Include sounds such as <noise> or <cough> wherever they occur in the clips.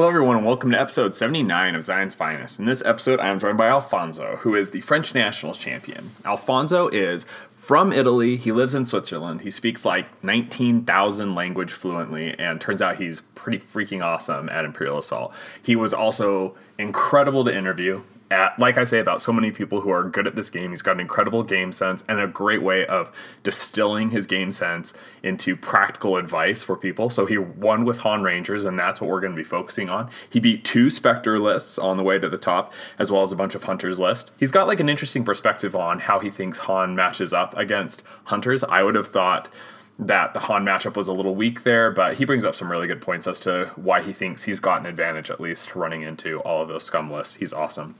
Hello, everyone, and welcome to episode 79 of Zion's Finest. In this episode, I am joined by Alfonso, who is the French nationals champion. Alfonso is from Italy. He lives in Switzerland. He speaks like 19,000 language fluently, and turns out he's pretty freaking awesome at Imperial Assault. He was also incredible to interview at, like I say about so many people who are good at this game, he's got an incredible game sense and a great way of distilling his game sense into practical advice for people. So he won with Han Rangers, and that's what we're going to be focusing on. He beat two Spectre lists on the way to the top, as well as a bunch of Hunters list. He's got like an interesting perspective on how he thinks Han matches up against Hunters. I would have thought that the Han matchup was a little weak there, but he brings up some really good points as to why he thinks he's got an advantage, at least running into all of those scum lists. He's awesome.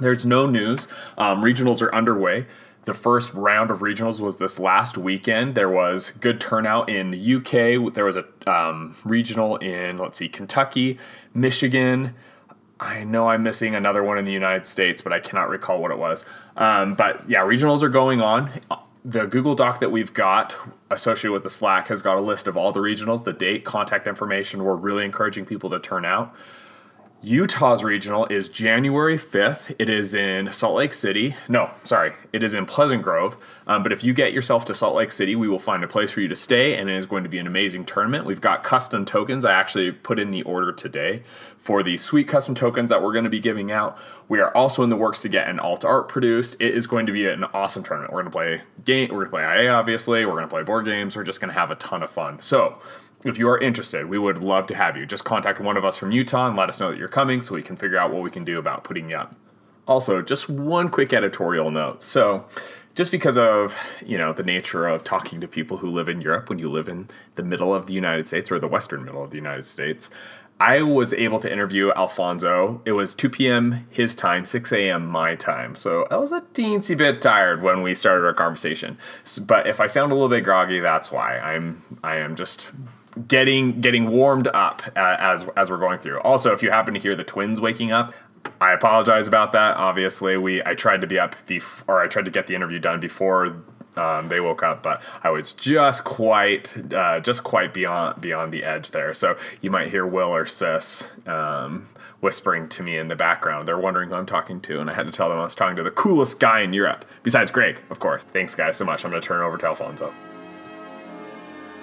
There's no news. Um, regionals are underway. The first round of regionals was this last weekend. There was good turnout in the UK. There was a um, regional in, let's see, Kentucky, Michigan. I know I'm missing another one in the United States, but I cannot recall what it was. Um, but yeah, regionals are going on. The Google Doc that we've got associated with the Slack has got a list of all the regionals, the date, contact information. We're really encouraging people to turn out. Utah's regional is January 5th. It is in Salt Lake City. No, sorry, it is in Pleasant Grove. Um, but if you get yourself to Salt Lake City, we will find a place for you to stay, and it is going to be an amazing tournament. We've got custom tokens. I actually put in the order today for the sweet custom tokens that we're going to be giving out. We are also in the works to get an alt art produced. It is going to be an awesome tournament. We're going to play game. We're going to play IA, obviously. We're going to play board games. We're just going to have a ton of fun. So if you are interested, we would love to have you. Just contact one of us from Utah and let us know that you're coming so we can figure out what we can do about putting you up. Also, just one quick editorial note. So, just because of you know the nature of talking to people who live in Europe when you live in the middle of the United States or the western middle of the United States, I was able to interview Alfonso. It was 2 p.m. his time, 6 a.m. my time. So I was a teensy bit tired when we started our conversation. But if I sound a little bit groggy, that's why. I'm I am just getting getting warmed up uh, as as we're going through. Also, if you happen to hear the twins waking up, I apologize about that. Obviously, we I tried to be up before, or I tried to get the interview done before um, they woke up, but I was just quite uh, just quite beyond beyond the edge there. So you might hear Will or Sis. Um, whispering to me in the background. They're wondering who I'm talking to, and I had to tell them I was talking to the coolest guy in Europe, besides Greg, of course. Thanks, guys, so much. I'm going to turn over to Alfonso.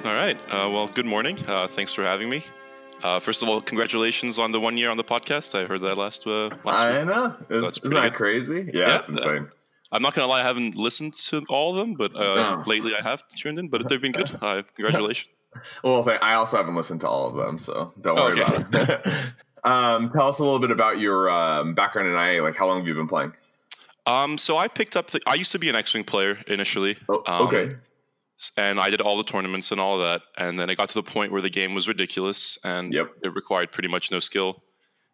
All right. Uh, well, good morning. Uh, thanks for having me. Uh, first of all, congratulations on the one year on the podcast. I heard that last uh, last I week. know. Is, isn't that good. crazy? Yeah, yeah, it's insane. I'm not gonna lie, I haven't listened to all of them, but uh, oh. lately I have tuned in. But they've been good. Uh, <laughs> congratulations. well, I also haven't listened to all of them, so don't worry okay. about it. <laughs> um, tell us a little bit about your um, background in IA. Like, how long have you been playing? Um, so I picked up. The, I used to be an X-wing player initially. Oh, okay. Um, and I did all the tournaments and all that. And then it got to the point where the game was ridiculous and yep. it required pretty much no skill.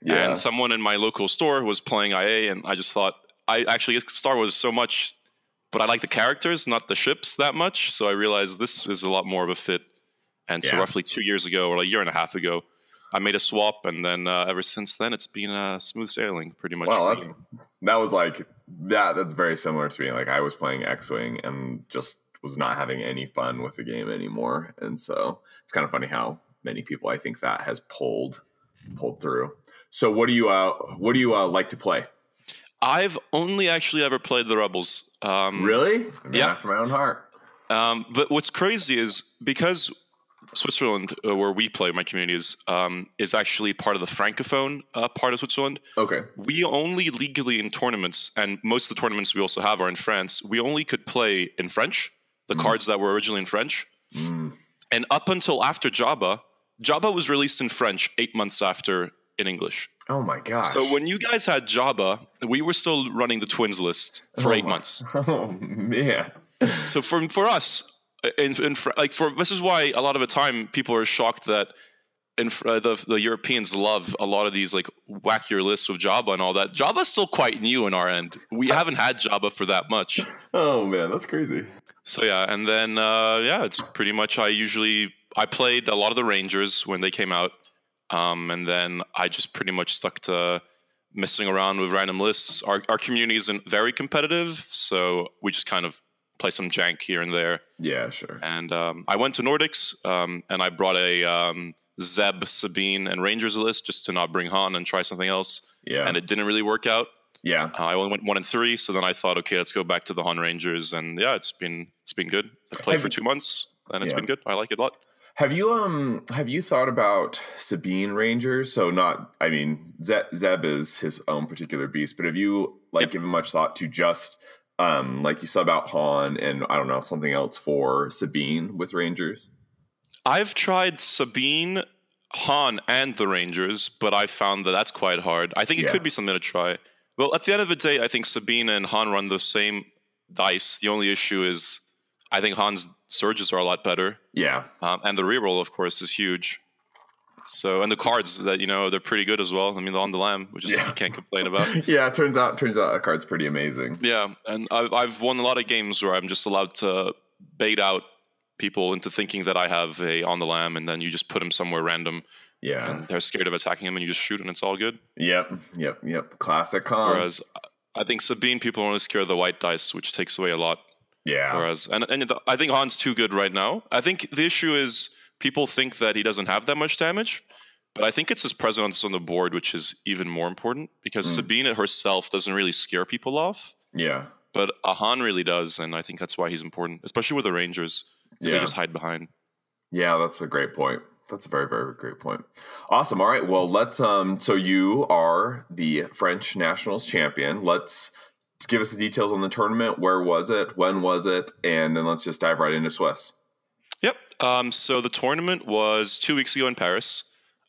Yeah. And someone in my local store was playing IA, and I just thought, I actually Star Wars so much, but I like the characters, not the ships that much. So I realized this is a lot more of a fit. And so, yeah. roughly two years ago, or a year and a half ago, I made a swap, and then uh, ever since then, it's been uh, smooth sailing, pretty much. Well, that, that was like that. That's very similar to me. Like I was playing X Wing, and just was not having any fun with the game anymore. And so it's kind of funny how many people I think that has pulled pulled through. So what do you uh what do you uh, like to play? I've only actually ever played the Rebels. Um, really? yeah, after my own heart. Um, but what's crazy is because Switzerland, uh, where we play, my community is um, is actually part of the francophone uh, part of Switzerland. Okay. We only legally in tournaments, and most of the tournaments we also have are in France. We only could play in French the mm. cards that were originally in French. Mm. And up until after Jabba, Jabba was released in French eight months after in English. Oh my gosh. So when you guys had Jabba, we were still running the twins list for oh eight my. months. <laughs> Oh man. so for for us, in, in like for this is why a lot of the time people are shocked that in uh, the the Europeans love a lot of these like wackier lists with Jabba and all that. Jabba's still quite new in our end. We haven't had Jabba for that much. <laughs> Oh man, that's crazy. So yeah, and then uh, yeah, it's pretty much I usually I played a lot of the Rangers when they came out, um, and then I just pretty much stuck to messing around with random lists. Our our community isn't very competitive, so we just kind of play some jank here and there. Yeah, sure. And um, I went to Nordics, um, and I brought a um, Zeb, Sabine, and Rangers list just to not bring Han and try something else. Yeah. And it didn't really work out. Yeah. Uh, I only went one and three, so then I thought, okay, let's go back to the Han Rangers, and yeah, it's been it's been good. I played Have for two months, and it's Yeah. been good. I like it a lot. Have you um have you thought about Sabine Rangers? So not I mean Ze- Zeb is his own particular beast, but have you like Yep. given much thought to just um like you sub out Han and I don't know something else for Sabine with Rangers? I've tried Sabine, Han, and the Rangers, but I found that that's quite hard. I think it Yeah. could be something to try. Well, at the end of the day, I think Sabine and Han run the same dice. The only issue is I think Han's surges are a lot better, Yeah. um, and the reroll, of course, is huge. So, and the cards that you know they're pretty good as well. I mean, on the lam, which is Yeah. you can't complain about. <laughs> yeah, it turns out turns out that card's pretty amazing. Yeah, and I've I've won a lot of games where I'm just allowed to bait out people into thinking that I have a on the lam, and then you just put them somewhere random, Yeah. and they're scared of attacking him, and you just shoot, and it's all good. Yep. Yep. Yep. Classic con. Whereas I think Sabine, people are only scared of the white dice, which takes away a lot. yeah. Whereas, and, and the, I think Han's too good right now. I think the issue is people think that he doesn't have that much damage, but I think it's his presence on the board which is even more important because Mm. Sabine herself doesn't really scare people off. Yeah. But a Han really does, and I think that's why he's important, especially with the Rangers, Yeah. they just hide behind. Yeah, that's a great point. That's a very, very great point. Awesome. All right. Well, let's um so you are the French Nationals champion. Let's give us the details on the tournament. Where was it? When was it? And then let's just dive right into Swiss. Yep. Um, so the tournament was two weeks ago in Paris,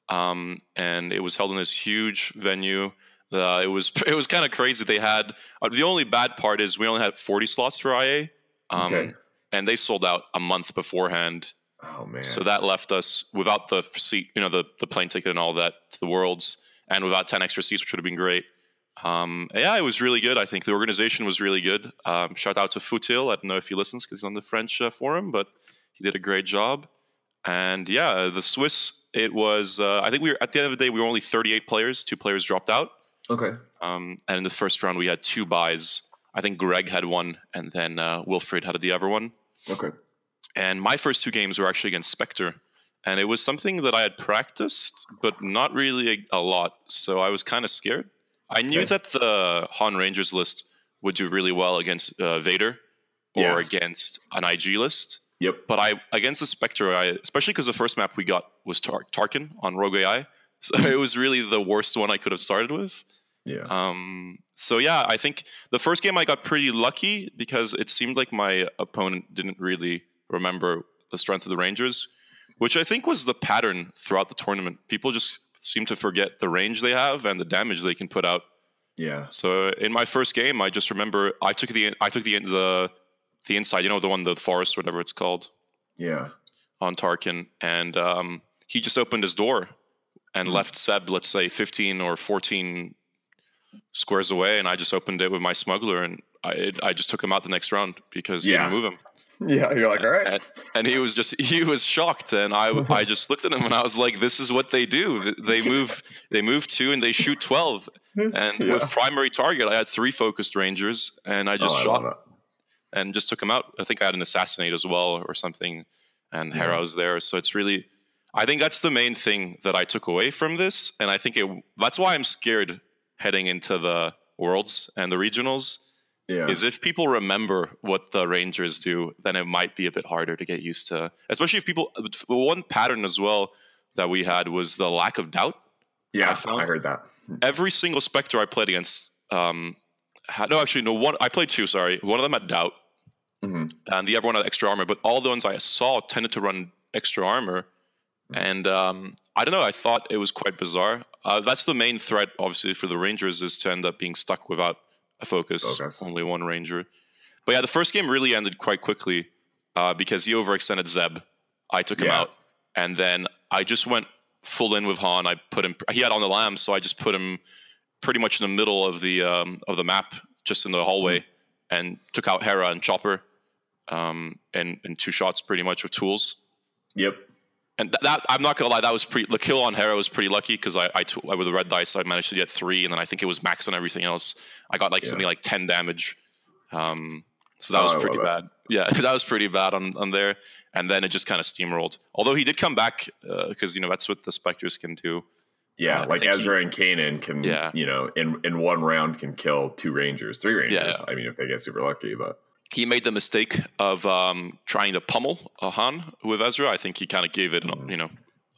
um, and it was held in this huge venue. Uh, it was <laughs> it was kind of crazy. They had uh, the only bad part is we only had 40 slots for IA, um, Okay. And they sold out a month beforehand. Oh man. So that left us without the seat, you know, the the plane ticket and all that to the Worlds, and without 10 extra seats, which would have been great. Um, yeah, it was really good. I think the organization was really good. Um, shout out to Futil. I don't know if he listens because he's on the French uh, forum, but he did a great job. And yeah, the Swiss, it was, uh, I think we were, at the end of the day, we were only 38 players. Two players dropped out. okay. Um, and in the first round, we had two buys. I think Greg had one, and then uh, Wilfred had the other one. Okay. And my first two games were actually against Spectre. And it was something that I had practiced, but not really a, a lot. So I was kind of scared. I knew Okay. that the Han Rangers list would do really well against uh, Vader or Yes. against an IG list. Yep. But I against the Spectre, I especially because the first map we got was Tar- Tarkin on Rogue AI. <laughs> So it was really the worst one I could have started with. Yeah. Um, so yeah, I think the first game I got pretty lucky because it seemed like my opponent didn't really remember the strength of the Rangers, which I think was the pattern throughout the tournament. People just seem to forget the range they have and the damage they can put out. yeah. So in my first game, I just remember I took the I took the the the inside, you know, the one the forest, whatever it's called, Yeah. on Tarkin, and um, he just opened his door and Hmm. left Zeb, let's say, 15 or 14 squares away, and I just opened it with my smuggler, and I it, I just took him out the next round because Yeah. move him, Yeah. You're like, all right. and, and he was just he was shocked, and I I <laughs> just looked at him and I was like, this is what they do. They <laughs> move they move two and they shoot 12, and Yeah. with primary target, I had three focused rangers, and I oh, just Oh, shot it. and just took him out. I think I had an assassinate as well or something, and Yeah. Hera was there. So it's really, I think that's the main thing that I took away from this, and I think it that's why I'm scared heading into the worlds and the regionals. Yeah. Is if people remember what the Rangers do, then it might be a bit harder to get used to. Especially if people, one pattern as well that we had was the lack of doubt. yeah. I found- I heard that. Every single Spectre I played against, um, had, no, actually, no one. I played two. Sorry, one of them had doubt, hmm and the other one had extra armor. But all the ones I saw tended to run extra armor, and um, I don't know. I thought it was quite bizarre. Uh, that's the main threat, obviously, for the Rangers is to end up being stuck without a focus, Focus. only one Ranger. But yeah, the first game really ended quite quickly uh, because he overextended Zeb. I took him out, and then I just went full in with Han. I put him. He had on the lam, so I just put him pretty much in the middle of the um, of the map, just in the hallway, Mm-hmm. and took out Hera and Chopper, um, in in two shots, pretty much with tools. Yep. And th- that I'm not gonna lie, that was pretty. The kill on Hera was pretty lucky because I, I with the red dice, I managed to get three, and then I think it was max on everything else. I got like Yeah. something like ten damage. Um, So that Oh, was pretty bad. Yeah, <laughs> that was pretty bad on, on there. And then it just kind of steamrolled. Although he did come back because you know that's what the specters can do. Yeah, Uh, like think he- Ezra and Kanan can, Yeah. you know, in in one round can kill two rangers, three rangers. Yeah. I mean, if they get super lucky, but He made the mistake of um, trying to pummel a Han with Ezra. I think he kind of gave it, you know,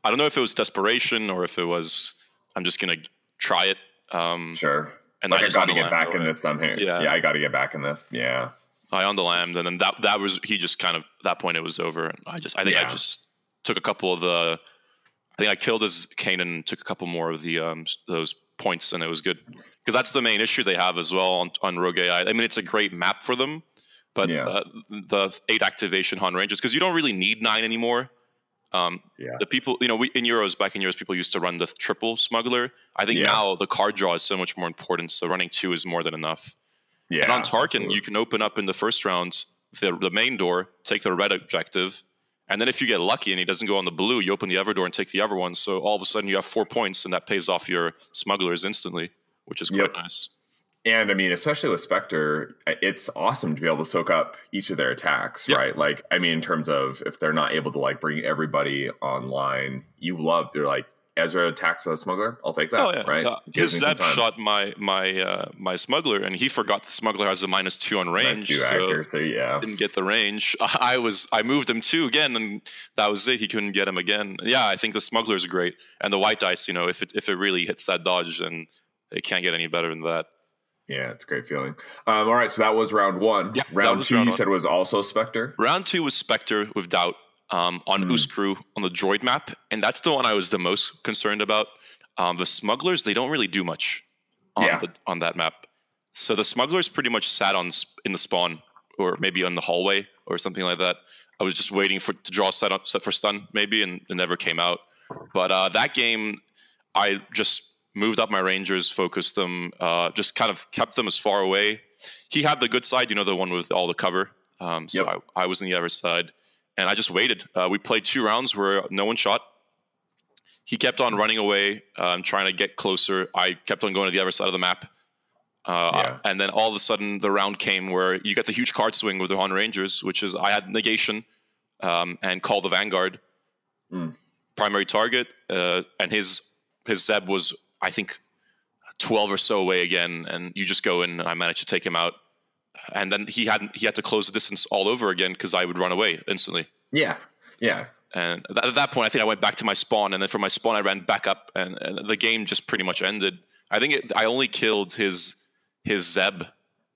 I don't know if it was desperation or if it was I'm just gonna try it. Um, sure. and like I, just got to get back in this somehow. Yeah. yeah, I got to get back in this. Yeah, I on the lam, and then that that was he just kind of that point it was over. And I just I think I just took a couple of the I think I killed his Kanan, took a couple more of the um those points, and it was good because that's the main issue they have as well on on Rogue AI. I mean, it's a great map for them, but Yeah. uh, the eight activation Han ranges because you don't really need nine anymore. Um, yeah, the people, you know, we, in Euros back in Euros, people used to run the triple smuggler. I think Yeah. now the card draw is so much more important. So running two is more than enough. yeah. And on Tarkin, absolutely. you can open up in the first round the, the main door, take the red objective, and then if you get lucky and he doesn't go on the blue, you open the other door and take the other one. So all of a sudden you have four points, and that pays off your smugglers instantly, which is quite Yep. nice. And I mean, especially with Spectre, it's awesome to be able to soak up each of their attacks, Yep. right? Like, I mean, in terms of if they're not able to like bring everybody online, you love. They're like Ezra attacks a smuggler. I'll take that, oh yeah, right? Uh, his me some Zeb shot my my uh, my smuggler, and he forgot the smuggler has a minus two on range. two so accuracy, yeah. didn't get the range. <laughs> I was I moved him two again, and that was it. He couldn't get him again. Yeah, I think the smuggler's great, and the white dice. You know, if it if it really hits that dodge, then it can't get any better than that. Yeah, it's a great feeling. Um, all right, so that was round one. Yeah, round two, round you one. said was also Spectre. Round two was Spectre with Doubt um, on Hmm. Uscru on the droid map, and that's the one I was the most concerned about. Um, the smugglers they don't really do much on Yeah. the, on that map. So the smugglers pretty much sat on in the spawn or maybe on the hallway or something like that. I was just waiting for to draw set, up, set for stun maybe, and it never came out. But uh, that game, I just moved up my rangers, focused them, uh, just kind of kept them as far away. He had the good side, you know, the one with all the cover. Um, so Yep. I, I was on the other side, and I just waited. Uh, we played two rounds where no one shot. He kept on running away, um, trying to get closer. I kept on going to the other side of the map. Uh, Yeah. And then all of a sudden, the round came where you get the huge card swing with the Han Rangers, which is I had negation um, and call the Vanguard Mm. primary target, uh, and his his Zeb was I think twelve or so away again, and you just go in, and I managed to take him out. And then he had he had to close the distance all over again because I would run away instantly. Yeah, yeah, And th- at that point, I think I went back to my spawn, and then from my spawn, I ran back up, and, and the game just pretty much ended. I think it, I only killed his his Zeb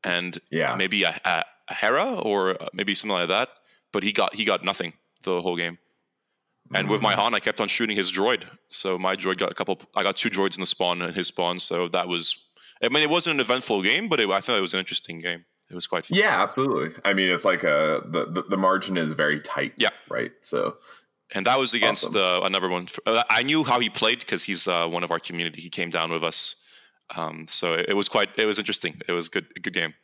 and yeah. maybe a, a, a Hera or uh, maybe something like that, but he got he got nothing the whole game. And with my Han, I kept on shooting his droid. So my droid got a couple. I got two droids in the spawn and his spawn. So that was. I mean, it wasn't an eventful game, but it, I thought it was an interesting game. It was quite fun. Yeah, absolutely. I mean, it's like a the, the the margin is very tight. Yeah. right. So And that was against Awesome. uh, another one. Uh, I knew how he played because he's uh, one of our community. He came down with us. Um, so it, it was quite. It was interesting. It was good. A good game.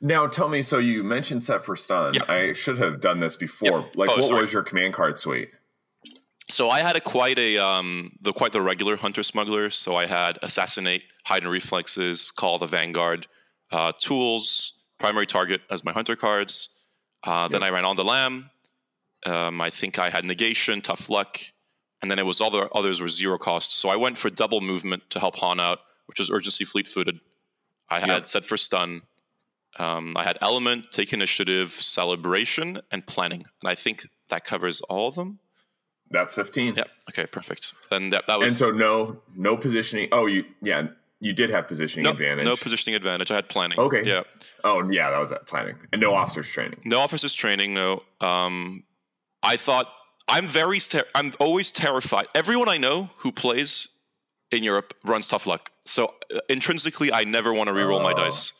now, tell me. So you mentioned set for stun. Yeah. I should have done this before. Yeah. Like, Oh, what sorry. was your command card suite? So I had a quite a um, the quite the regular hunter smuggler. So I had assassinate, hide and reflexes, call the vanguard, uh, tools, primary target as my hunter cards. Uh, Then I ran on the lam. Um, I think I had negation, tough luck, and then it was all the others were zero cost. So I went for double movement to help Han out, which was urgency fleet footed. I had Yep. set for stun. Um, I had element, take initiative, celebration, and planning, and I think that covers all of them. That's fifteen. Yep. Okay. Perfect. Then that, that was And so no no positioning. Oh, you yeah. You did have positioning no, advantage. no positioning advantage. I had planning. Okay. Yeah. Oh yeah, that was that planning. And no officers training. No officers training. No. Um, I thought I'm very. Ter- I'm always terrified. Everyone I know who plays in Europe runs tough luck. So uh, intrinsically, I never want to reroll my Oh. dice.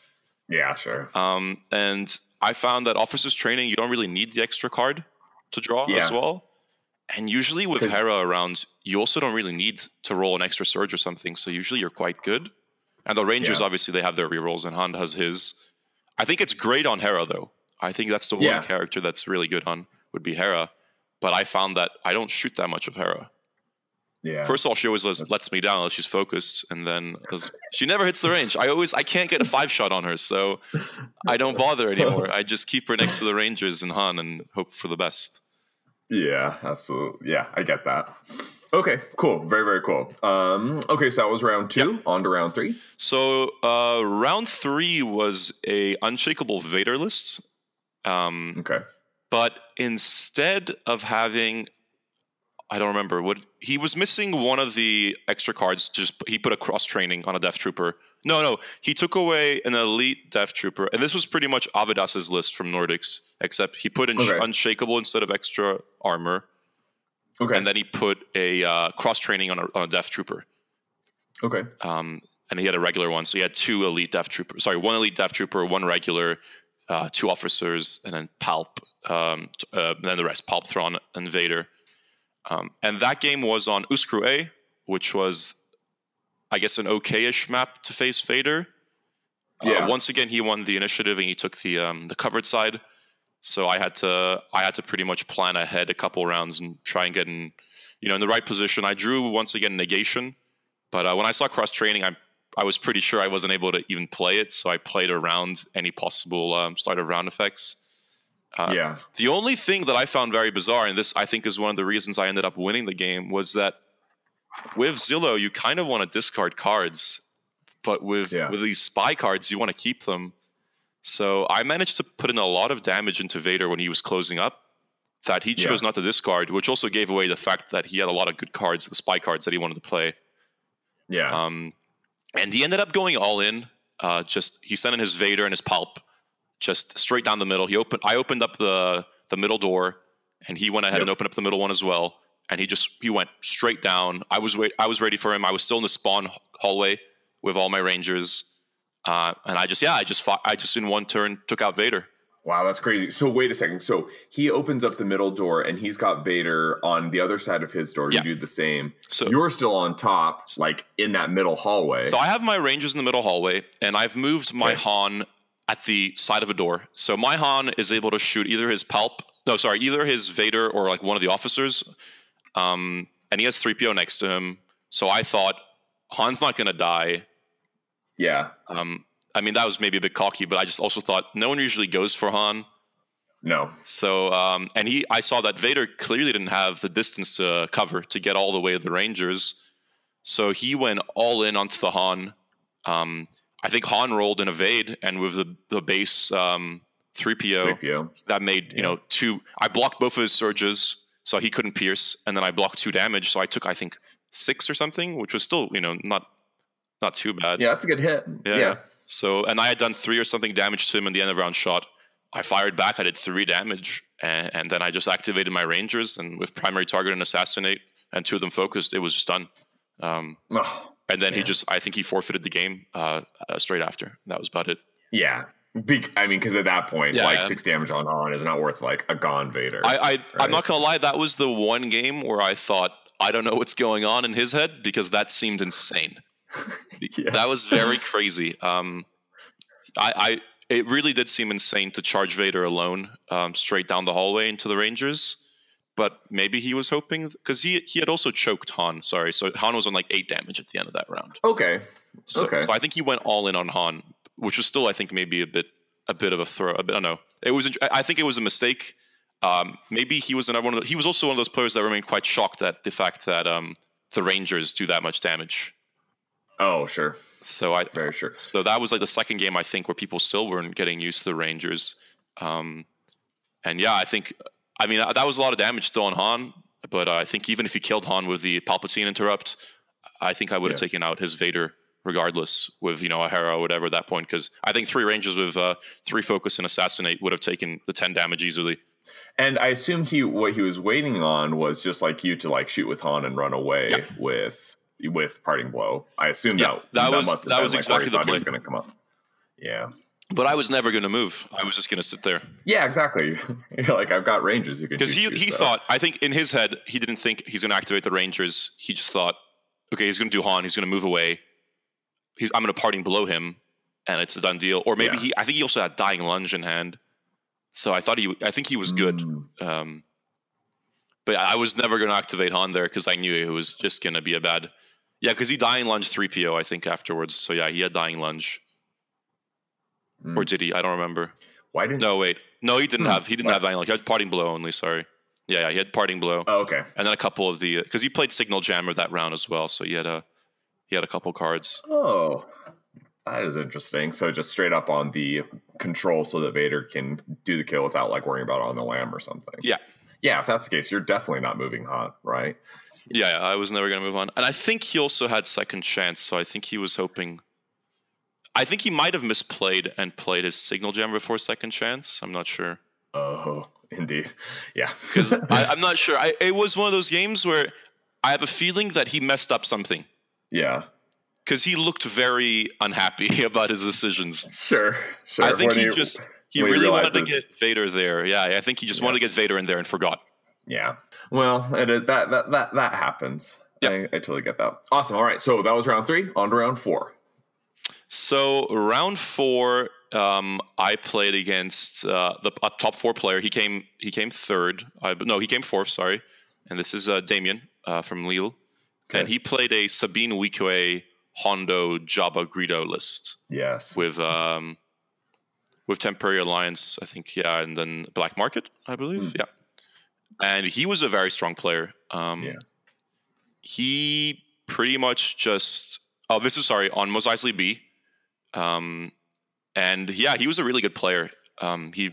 Yeah, sure. Um, and I found that officers training, you don't really need the extra card to draw Yeah. as well. And usually with Hera around, you also don't really need to roll an extra surge or something. So usually you're quite good. And the Rangers, Yeah. obviously, they have their rerolls, and Han has his. I think it's great on Hera, though. I think that's the Yeah. one character that's really good on would be Hera. But I found that I don't shoot that much of Hera. Yeah. First of all, she always lets, lets me down unless she's focused, and then she never hits the range. I always I can't get a five shot on her, so I don't bother anymore. <laughs> I just keep her next to the Rangers and Han and hope for the best. Yeah, absolutely. Yeah, I get that. Okay, cool. Very, very cool. Um, okay, so that was round two. Yep. On to round three. So uh, round three was a unshakable Vader list. Um, okay. But instead of having I don't remember what he was missing one of the extra cards. Just he put a cross training on a Death Trooper. No, no, he took away an elite Death Trooper, and this was pretty much Avidas's list from Nordics, except he put in okay. unshakable instead of extra armor. Okay, and then he put a uh, cross training on a, on a Death Trooper. Okay, um, and he had a regular one, so he had two elite Death Trooper. Sorry, one elite Death Trooper, one regular, uh, two officers, and then Palp. Um, uh, and then the rest, Palp, Thrawn, and Vader. Um, and that game was on Uscru A, which was, I guess, an okayish map to face Vader. Uh, yeah. Uh, once again, he won the initiative and he took the um, the covered side. So I had to I had to pretty much plan ahead a couple rounds and try and get in, you know, in the right position. I drew once again negation, but uh, when I saw cross training, I I was pretty sure I wasn't able to even play it, so I played around any possible um, start of round effects. Uh, yeah. The only thing that I found very bizarre, and this I think is one of the reasons I ended up winning the game, was that with Zillow, you kind of want to discard cards, but with yeah. with these spy cards, you want to keep them. So I managed to put in a lot of damage into Vader when he was closing up that he chose yeah. not to discard, which also gave away the fact that he had a lot of good cards, the spy cards that he wanted to play. Yeah. Um, and he ended up going all in. Uh, just he sent in his Vader and his Palp, just straight down the middle. He opened. I opened up the the middle door, and he went ahead yep. and opened up the middle one as well. And he just he went straight down. I was wait. I was ready for him. I was still in the spawn hallway with all my rangers, uh, and I just yeah, I just fought. I just in one turn took out Vader. Wow, that's crazy. So wait a second. So he opens up the middle door and he's got Vader on the other side of his door. Yeah. You do the same. So you're still on top, like in that middle hallway. So I have my rangers in the middle hallway, and I've moved my okay. Han at the side of a door. So my Han is able to shoot either his Palp, no, sorry, either his Vader or like one of the officers. Um, and he has 3PO next to him. So I thought Han's not going to die. Yeah. Um, I mean, that was maybe a bit cocky, but I just also thought no one usually goes for Han. No. So, um, and he, I saw that Vader clearly didn't have the distance to cover to get all the way to the Rangers. So he went all in onto the Han. Um, I think Han rolled an evade, and with the the base um, 3PO, 3PO, that made you know two. I blocked both of his surges, so he couldn't pierce, and then I blocked two damage, so I took I think six or something, which was still you know not not too bad. Yeah, that's a good hit. Yeah. yeah. So and I had done three or something damage to him in the end of round shot. I fired back. I did three damage, and, and then I just activated my rangers, and with primary target and assassinate, and two of them focused, it was just done. Um, oh and then yeah. he just I think he forfeited the game uh, uh, straight after. That was about it. Yeah. Be- I mean, because at that point, yeah, like yeah. six damage on on is not worth like a gone Vader. I, I right? I'm not gonna lie, that was the one game where I thought I don't know what's going on in his head because that seemed insane. <laughs> yeah. That was very <laughs> crazy. Um, I, I it really did seem insane to charge Vader alone um, straight down the hallway into the Rangers but maybe he was hoping because he he had also choked Han. Sorry, so Han was on like eight damage at the end of that round. Okay. So, okay. So I think he went all in on Han, which was still I think maybe a bit a bit of a throw. A bit, I don't know. It was. I think it was a mistake. Um, maybe he was another one. Of the, he was also one of those players that remained quite shocked at the fact that um, the Rangers do that much damage. Oh, sure. So I very sure. So that was like the second game I think where people still weren't getting used to the Rangers. Um, and yeah, I think I mean, that was a lot of damage still on Han, but uh, I think even if he killed Han with the Palpatine interrupt, I think I would have yeah. taken out his Vader regardless with you know a or whatever at that point because I think three ranges with uh, three focus and assassinate would have taken the ten damage easily. And I assume he what he was waiting on was just like you to like shoot with Han and run away yeah. with with parting blow. I assume yeah, that that, that was that was exactly the play. going to come up. Yeah. But I was never going to move. I was just going to sit there. Yeah, exactly. <laughs> Like, I've got rangers. You can because he he so. thought. I think in his head, he didn't think he's going to activate the rangers. He just thought, okay, he's going to do Han. He's going to move away. He's I'm going to parting below him, and it's a done deal. Or maybe yeah. he. I think he also had dying lunge in hand. So I thought he. I think he was good. Mm. Um, but I was never going to activate Han there because I knew it was just going to be a bad. Yeah, because he dying lunge three PO I think afterwards. So yeah, he had dying lunge, mm. or did he? I don't remember. Why didn't? No, wait, no, he didn't hmm. have. He didn't what? have dying lunge. He had parting blow only. Sorry. Yeah, yeah, he had parting blow. Oh, okay. And then a couple of the because he played signal jammer that round as well, so he had a he had a couple cards. Oh, that is interesting. So just straight up on the control, so that Vader can do the kill without like worrying about on the lam or something. Yeah, yeah. If that's the case, you're definitely not moving hot, right? Yeah, I was never going to move on, and I think he also had second chance. So I think he was hoping. I think he might have misplayed and played his signal jammer before second chance. I'm not sure. Oh, Indeed. Yeah. Because <laughs> I'm not sure. I, it was one of those games where I have a feeling that he messed up something. Yeah. Because he looked very unhappy <laughs> about his decisions. Sure. Sure. I think when he, he just he really wanted to get Vader there. Yeah, I think he just yeah. wanted to get Vader in there and forgot. Yeah. Well, it is, that that that that happens. Yeah, I, I totally get that. Awesome. All right. So that was round three. On to round four. So round four um, I played against uh, the top four player. He came he came third. I, no, he came fourth. Sorry, and this is uh, Damien uh, from Lille, okay. and he played a Sabine Weequay Hondo Jabba Greedo list. Yes, with um, with Temporary Alliance, I think. Yeah, and then Black Market, I believe. Mm. Yeah, and he was a very strong player. Um, yeah, he pretty much just. Oh, this is sorry on Mos Eisley B. Um, and yeah, he was a really good player. Um, he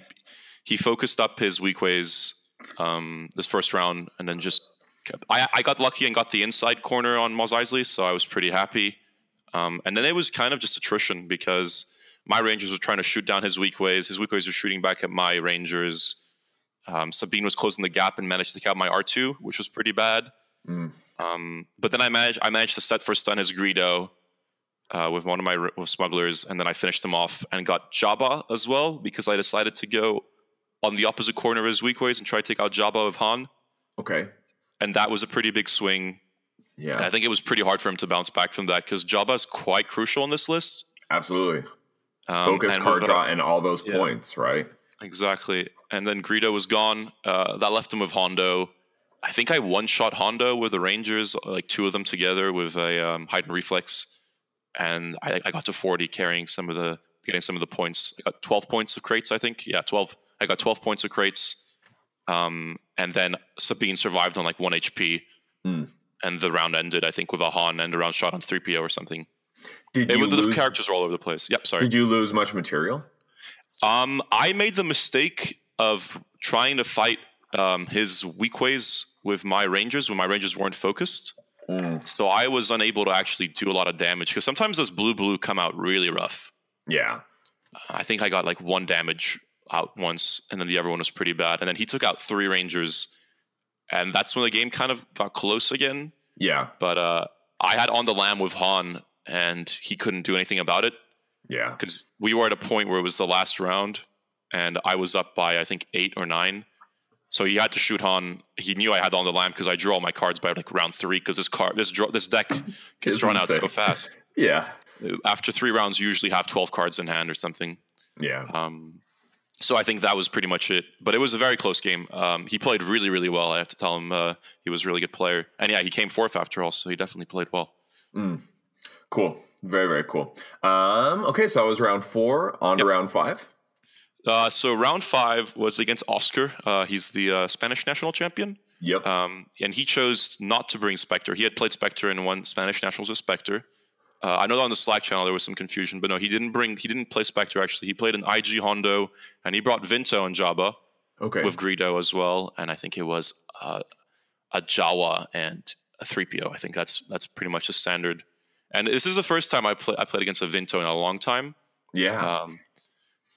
he focused up his Weequays um, this first round, and then just I, I got lucky and got the inside corner on Mos Eisley, so I was pretty happy. Um, and then it was kind of just attrition because my Rangers were trying to shoot down his Weequays. His Weequays were shooting back at my Rangers. Um, Sabine was closing the gap and managed to take out my R two, which was pretty bad. Mm. Um, but then I managed I managed to set for stun his Greedo uh, with one of my with smugglers, and then I finished them off and got Jabba as well because I decided to go on the opposite corner of his Weequays and try to take out Jabba with Han. Okay. And that was a pretty big swing. Yeah. And I think it was pretty hard for him to bounce back from that because Jabba is quite crucial on this list. Absolutely. Um, Focus, card draw, and all those yeah. points, right? Exactly. And then Greedo was gone. Uh, that left him with Hondo. I think I one shot Hondo with the Rangers, like two of them together with a um, hide and reflex and I, I, got to 40 carrying some of the getting some of the points. I got 12 points of crates, I think. Yeah, 12. I got 12 points of crates. Um, and then Sabine survived on like one HP. Mm. And the round ended, I think, with a Han and a round shot on 3PO or something. Did it, you the lose, characters were all over the place. Yep, sorry. Did you lose much material? Um, I made the mistake of trying to fight um, his Weequays with my Rangers when my Rangers weren't focused. Mm. So I was unable to actually do a lot of damage because sometimes those blue blue come out really rough. Yeah. I think I got like one damage out once, and then the other one was pretty bad. And then he took out three rangers, and that's when the game kind of got close again. Yeah. But uh, I had on the lam with Han, and he couldn't do anything about it. Yeah. Because we were at a point where it was the last round, and I was up by I think eight or nine, so he had to shoot Han. He knew I had on the lam because I drew all my cards by like round three because this card, this draw, this deck <laughs> gets drawn out so fast. <laughs> yeah. After three rounds, you usually have twelve cards in hand or something. Yeah. Um, so I think that was pretty much it. But it was a very close game. Um, he played really, really well. I have to tell him uh, he was a really good player. And yeah, he came fourth after all, so he definitely played well. Mm. Cool. Very, very cool. Um, okay, so I was round four, on yep. to round five. Uh, so round five was against Oscar. Uh, he's the uh, Spanish national champion. Yep. Um, and he chose not to bring Spectre. He had played Spectre and won Spanish nationals with Spectre. Uh, I know that on the Slack channel there was some confusion, but no, he didn't bring. He didn't play Spectre actually. He played an IG Hondo, and he brought Vinto and Jabba. Okay. With Greedo as well, and I think it was uh, a Jawa and a 3PO. I think that's that's pretty much the standard. And this is the first time I play I played against a Vinto in a long time. Yeah. Um,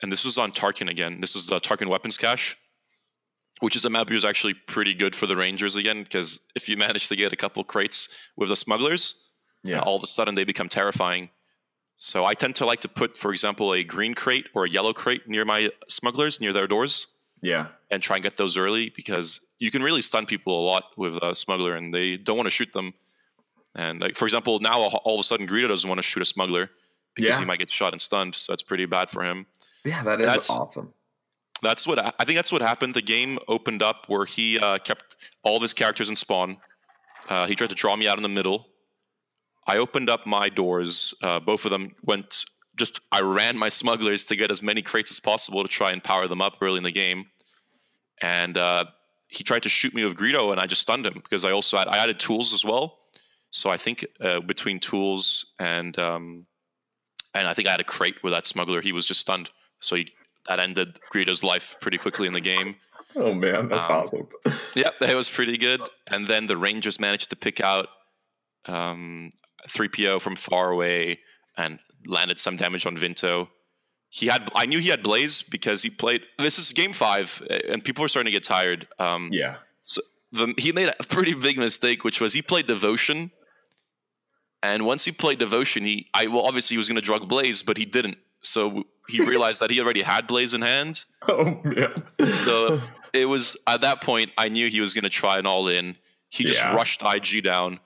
and this was on Tarkin again. This was the Tarkin weapons cache, which is a map was actually pretty good for the Rangers again because if you <laughs> manage to get a couple crates with the smugglers, yeah, all of a sudden they become terrifying. So I tend to like to put, for example, a green crate or a yellow crate near my smugglers, near their doors. Yeah, and try and get those early because you can really stun people a lot with a smuggler, and they don't want to shoot them. And like for example, now all of a sudden Greedo doesn't want to shoot a smuggler because yeah. he might get shot and stunned. So that's pretty bad for him. Yeah, that is that's, awesome. That's what I think. That's what happened. The game opened up where he uh, kept all of his characters in spawn. Uh, he tried to draw me out in the middle. I opened up my doors. Uh, both of them went. Just I ran my smugglers to get as many crates as possible to try and power them up early in the game. And uh, he tried to shoot me with Greedo, and I just stunned him because I also had, I added tools as well. So I think uh, between tools and um, and I think I had a crate with that smuggler. He was just stunned. So he, that ended Greedo's life pretty quickly in the game. Oh man, that's um, awesome. <laughs> yep, that was pretty good. And then the Rangers managed to pick out um, 3PO from far away and landed some damage on Vinto. He had I knew he had Blaze because he played. This is game five, and people are starting to get tired. Um, yeah. So the, he made a pretty big mistake, which was he played Devotion, and once he played Devotion, he I well obviously he was going to drug Blaze, but he didn't. So he <laughs> realized that he already had Blaze in hand. <laughs> Oh man! so it was at that point I knew he was going to try an all in. He just yeah. rushed IG down.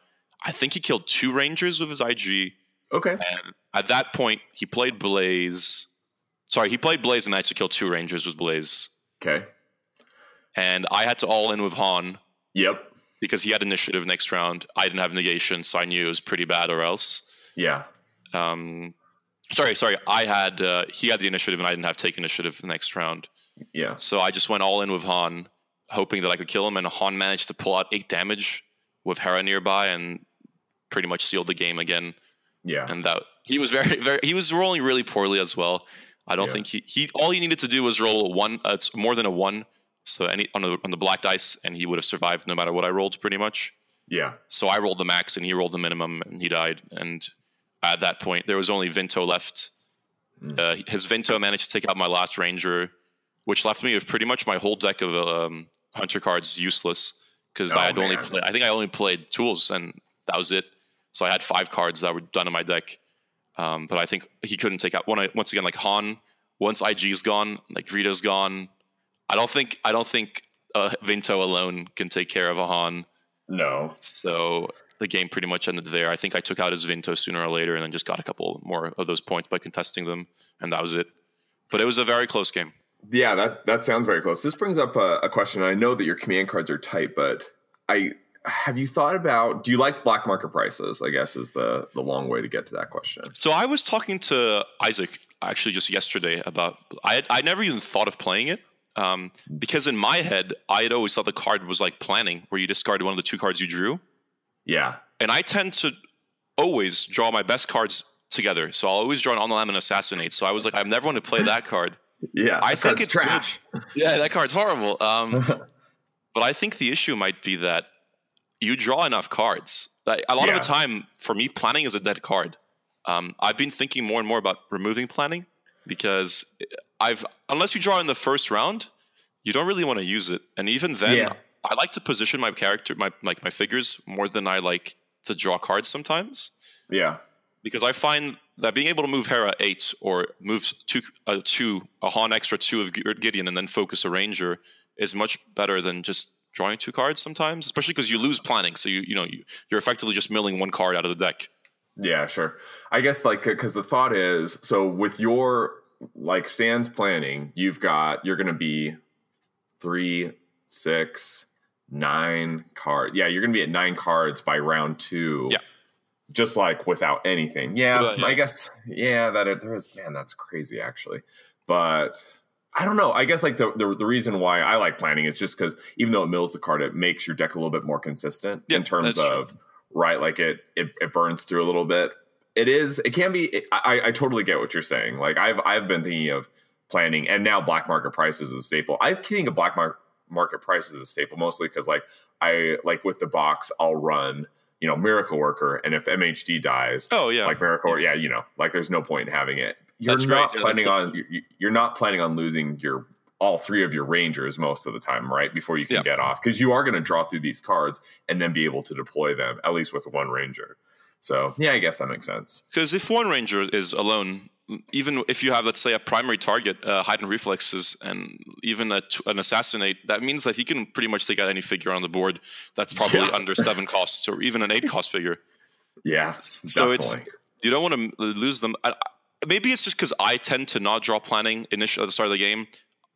I think he killed two Rangers with his IG. Okay. And at that point, he played Blaze. Sorry, he played Blaze and I to kill two Rangers with Blaze. Okay. And I had to all in with Han. Yep. Because he had initiative next round. I didn't have negation, so I knew it was pretty bad or else. Yeah. Um, sorry, sorry. I had uh, he had the initiative and I didn't have take initiative the next round. Yeah. So I just went all in with Han, hoping that I could kill him, and Han managed to pull out eight damage with Hera nearby and pretty much sealed the game again. Yeah. And that he was very, very he was rolling really poorly as well. I don't yeah. think he he all he needed to do was roll a one. Uh, it's more than a one. So any on the on the black dice, and he would have survived no matter what I rolled, pretty much. Yeah. So I rolled the max, and he rolled the minimum, and he died. And at that point, there was only Vinto left. Mm. Uh, his Vinto managed to take out my last Ranger, which left me with pretty much my whole deck of um, Hunter cards useless because oh, I had man. only played. I think I only played tools, and that was it. So I had five cards that were done in my deck. Um, but I think he couldn't take out one. Once again, like Han, once IG's gone, like Greedo's gone. I don't think I don't think uh, Vinto alone can take care of a Han. No. So the game pretty much ended there. I think I took out his Vinto sooner or later, and then just got a couple more of those points by contesting them, and that was it. But it was a very close game. Yeah, that that sounds very close. This brings up a, a question. I know that your command cards are tight, but I have you thought about do you like black market prices i guess is the the long way to get to that question? So i was talking to isaac actually just yesterday about i had, i never even thought of playing it um, because in my head i had always thought the card was like planning where you discarded one of the two cards you drew. Yeah. And i tend to always draw my best cards together. So i'll always draw an on the lam and assassinate. So i was like i've never wanted to play that card. <laughs> Yeah i think it's trash. Good. yeah that card's horrible. Um, <laughs> but i think the issue might be that you draw enough cards. Like, a lot yeah. of the time, for me, planning is a dead card. Um, I've been thinking more and more about removing planning because I've unless you draw in the first round, you don't really want to use it. And even then, yeah. I like to position my character, my like my figures, more than I like to draw cards sometimes. Yeah, because I find that being able to move Hera eight or move two, uh, two a Han extra two of Gideon and then focus a Ranger is much better than just drawing two cards sometimes, especially because you lose planning. So you you know you, you're effectively just milling one card out of the deck. Yeah, sure. I guess like because the thought is so with your like Sans planning, you've got you're going to be three, six, nine cards. Yeah, you're going to be at nine cards by round two. Yeah. Just like without anything. Yeah, yeah. I guess. Yeah, that it, there is. Man, that's crazy actually. But I don't know. I guess like the, the, the reason why I like planning is just because even though it mills the card, it makes your deck a little bit more consistent in terms of true. right. Like it, it it burns through a little bit. It is. It can be. It, I I totally get what you're saying. Like I've I've been thinking of planning, and now black market prices is a staple. I'm thinking of black mar- market prices is a staple mostly because like I like with the box, I'll run you know miracle worker, and if MHD dies, oh yeah, like miracle, yeah, you know, like there's no point in having it you're that's not yeah, planning on you're not planning on losing your all three of your rangers most of the time, right? Before you can get off, because you are going to draw through these cards and then be able to deploy them at least with one ranger. So yeah, I guess that makes sense. Because if one ranger is alone, even if you have, let's say, a primary target, uh, heightened reflexes, and even a, an assassinate, that means that he can pretty much take out any figure on the board that's probably yeah. under seven costs or even an eight cost figure. <laughs> Yeah, so definitely. it's you don't want to lose them. I, maybe it's just because I tend to not draw planning initially at the start of the game.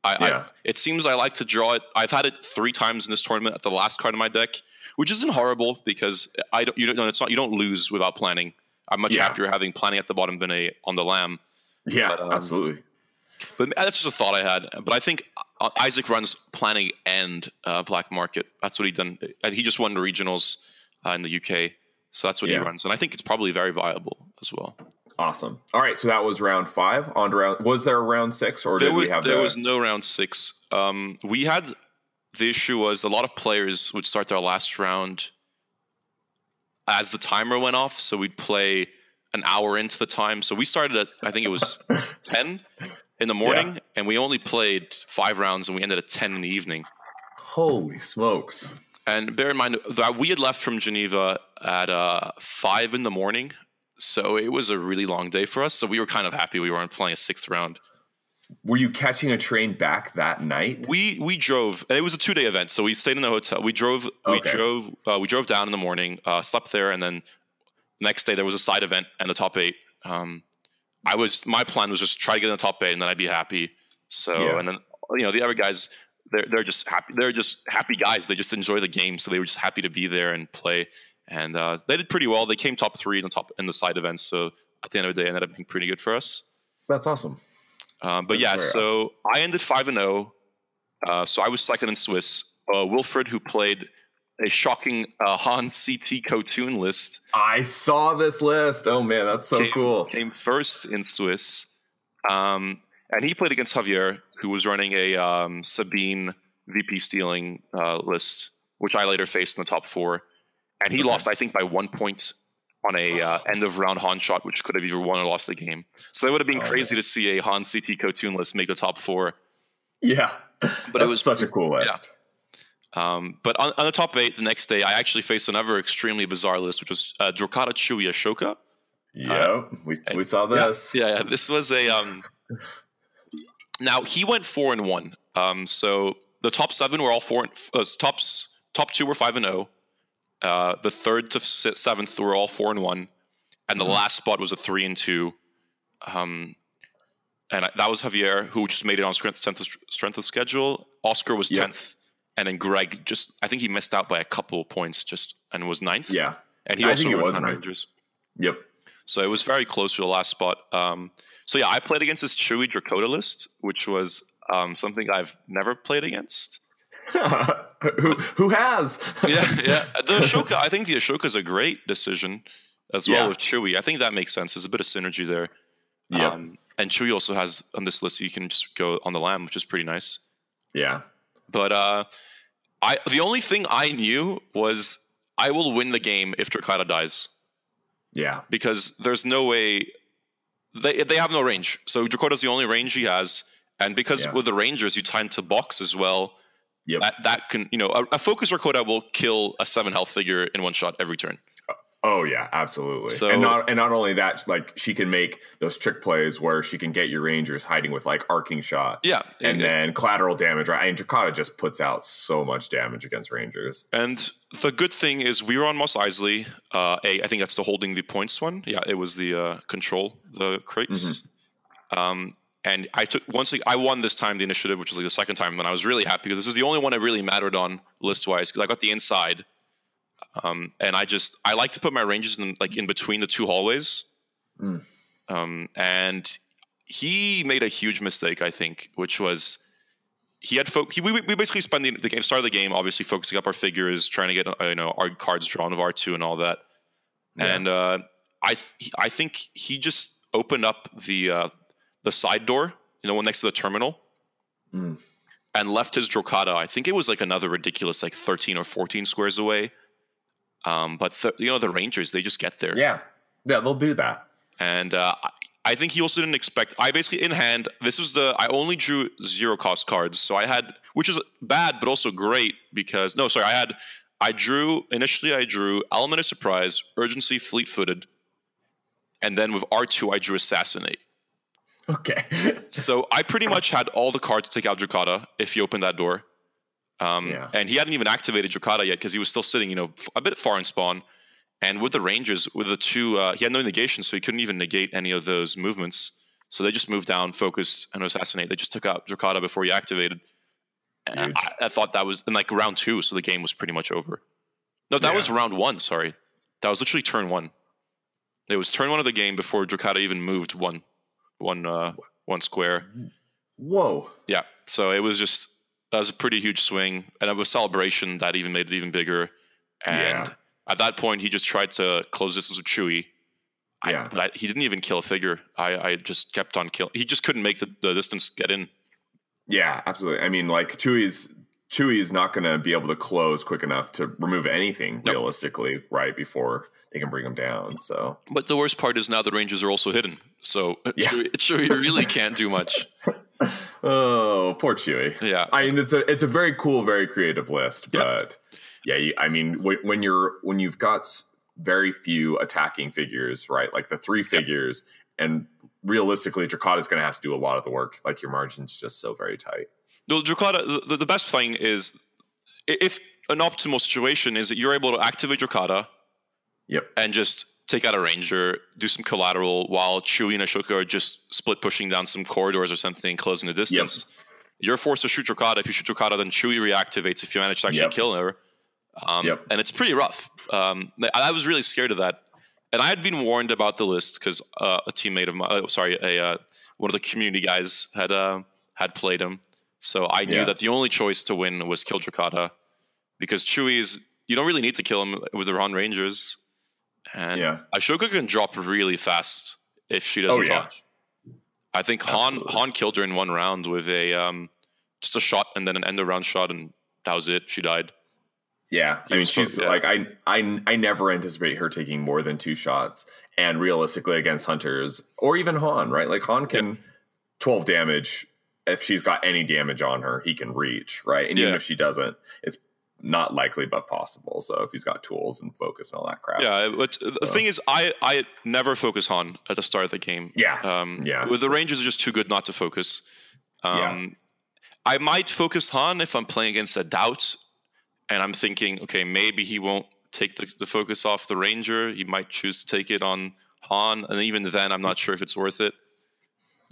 I, yeah. I, it seems I like to draw it. I've had it three times in this tournament at the last card of my deck, which isn't horrible because I don't. You don't. It's not. You don't lose without planning. I'm much yeah. happier having planning at the bottom than a on the lam. Yeah, but, um, absolutely. But that's just a thought I had. But I think uh, Isaac runs planning and uh, black market. That's what he done. He just won the regionals uh, in the UK, so that's what yeah. he runs, and I think it's probably very viable as well. Awesome. All right, so that was round five. On to round. Was there a round six, or there did were, we have? There the... was no round six. Um, we had the issue was a lot of players would start their last round as the timer went off, so we'd play an hour into the time. So we started at I think it was <laughs> ten in the morning, yeah. and we only played five rounds, and we ended at ten in the evening. Holy smokes! And bear in mind that we had left from Geneva at uh, five in the morning, so it was a really long day for us. So we were kind of happy we weren't playing a sixth round. Were you catching a train back that night? We we drove. It was a two day event, so we stayed in the hotel. We drove. Okay. We drove. Uh, we drove down in the morning, uh, slept there, and then next day there was a side event and the top eight. Um, I was my plan was just try to get in the top eight, and then I'd be happy. So yeah. and then you know the other guys they're they're just happy. They're just happy guys. They just enjoy the game, so they were just happy to be there and play. And uh, they did pretty well. They came top three in the top in the side events. So at the end of the day, ended up being pretty good for us. That's awesome. Um, but That's yeah, so. I ended five and zero. Oh. Uh, so I was second in Swiss. Uh, Wilfred, who played a shocking uh, Han CT Kotun list. I saw this list. Oh man, that's so came, cool. Came first in Swiss, um, and he played against Javier, who was running a um, Sabine VP stealing uh, list, which I later faced in the top four, and he okay. lost I think by one point on a uh, end of round Han shot, which could have either won or lost the game. So it would have been oh, crazy man. to see a Han CT Kotun list make the top four. Yeah, but it was such a cool list. Yeah. Um, but on, on, the top eight, the next day, I actually faced another extremely bizarre list, which was uh, Drokkatta Chewie Ahsoka. Yeah, uh, we, we saw this. Yeah, yeah, yeah, This was a. Um, now he went four and one. Um, so the top seven were all four. Uh, tops top two were five and zero. Oh. Uh, the third to seventh were all four and one, and the mm-hmm. last spot was a three and two. Um, and I, that was Javier, who just made it on strength, strength, strength of schedule. Oscar was tenth. Yep and then Greg just I think he missed out by a couple of points just and was ninth. Yeah, and he I also was Rangers. Yep. So it was very close to the last spot. Um, so yeah, I played against this Chewie Drokkatta list, which was um, something I've never played against. Who who has? yeah, yeah. The <laughs> Ahsoka, I think the Ahsoka is a great decision as well yeah. with Chewie. I think that makes sense. There's a bit of synergy there. Yeah. Um, and Chewie also has on this list you can just go on the lam, which is pretty nice. Yeah. But uh, I the only thing I knew was I will win the game if Drokkatta dies. Yeah, because there's no way they they have no range. So Drokkatta's the only range he has, and because yeah. with the Rangers you tend to box as well. Yep. That, that can you know a, a focus Drokkatta will kill a seven health figure in one shot every turn. Oh yeah, absolutely. So, and not and not only that, like she can make those trick plays where she can get your rangers hiding with like arcing shots. Yeah, and yeah. then collateral damage. Right, and Drokkatta just puts out so much damage against rangers. And the good thing is we were on Mos Eisley. Uh, a, I think that's the holding the points one. Yeah, it was the uh, control the crates. Mm-hmm. Um, and I took once I won this time the initiative, which was like the second time, and I was really happy because this was the only one I really mattered on list wise because I got the inside um, and I just I like to put my ranges in like in between the two hallways. Mm. Um, and he made a huge mistake, I think, which was he had fo- he, we, we basically spent the, the game start of the game obviously focusing up our figures, trying to get uh, you know our cards drawn of R two and all that. Yeah. And uh, I th- I think he just opened up the uh, the side door, you know, one next to the terminal. Mm. And left his Drokkatta. I think it was like another ridiculous, like thirteen or fourteen squares away um, but th- you know the Rangers, they just get there. Yeah, yeah, they'll do that. And uh, I think he also didn't expect. I basically in hand. This was the I only drew zero cost cards, so I had which is bad, but also great because no, sorry, I had I drew initially. I drew Element of Surprise, Urgency, Fleet Footed, and then with R two I drew Assassinate. Okay. <laughs> so I pretty much had all the cards to take out Drokkatta if you opened that door. Um, yeah. And he hadn't even activated Drokkatta yet because he was still sitting, you know, a bit far in spawn. And with the Rangers, with the two, uh, he had no negation, so he couldn't even negate any of those movements. So they just moved down, focused, and assassinate. They just took out Drokkatta before he activated. And I, I, thought that was in like round two, so the game was pretty much over. No, that yeah. was round one. Sorry, that was literally turn one. It was turn one of the game before Drokkatta even moved one, one, uh, one square. Whoa. Yeah. So it was just that was a pretty huge swing, and it was celebration that even made it even bigger. And yeah. at that point, he just tried to close distance with Chewie. Yeah. I, I, he didn't even kill a figure. I, I just kept on killing. He just couldn't make the, the distance get in. Yeah, absolutely. I mean, like Chewie's is not going to be able to close quick enough to remove anything nope. realistically right before they can bring him down. So, but the worst part is now the Rangers are also hidden, so uh, yeah. Chewie, Chewie really can't do much. <laughs> oh, poor Chewie. Yeah, I mean it's a it's a very cool, very creative list, but yeah, you, I mean when you're when you've got very few attacking figures, right? Like the three figures, yep. and realistically, Drokkatta is going to have to do a lot of the work. Like your margin's just so very tight. No, Drokkatta. The, the best thing is if an optimal situation is that you're able to activate Drokkatta. Yep. And just take out a ranger, do some collateral while Chewie and Ahsoka are just split pushing down some corridors or something, closing the distance. Yep. You're forced to shoot Drokkatta. If you shoot Drokkatta, then Chewie reactivates if you manage to actually yep. kill her. Um, yep. And it's pretty rough. Um, I was really scared of that. And I had been warned about the list because uh, a teammate of mine, oh, sorry, a uh, one of the community guys had uh, had played him. So I knew yeah. that the only choice to win was kill Drokkatta because Chewie is you don't really need to kill him with the Han Rangers. And yeah. Ahsoka can drop really fast if she doesn't oh, yeah. touch. I think Han Han killed her in one round with a um, just a shot and then an end of round shot, and that was it. She died. Yeah, I mean, she's yeah. like I I I never anticipate her taking more than two shots, and realistically against hunters or even Han, right? Like Han can yeah. twelve damage if she's got any damage on her, he can reach, right? And yeah. even if she doesn't, it's not likely but possible. So if he's got tools and focus and all that crap. Yeah, but so. the thing is, I I never focus Han at the start of the game. Yeah, um, yeah. With the Rangers, are just too good not to focus. Um, yeah. I might focus Han if I'm playing against a doubt, and I'm thinking, okay, maybe he won't take the, the focus off the Ranger. He might choose to take it on Han, and even then, I'm not sure if it's worth it.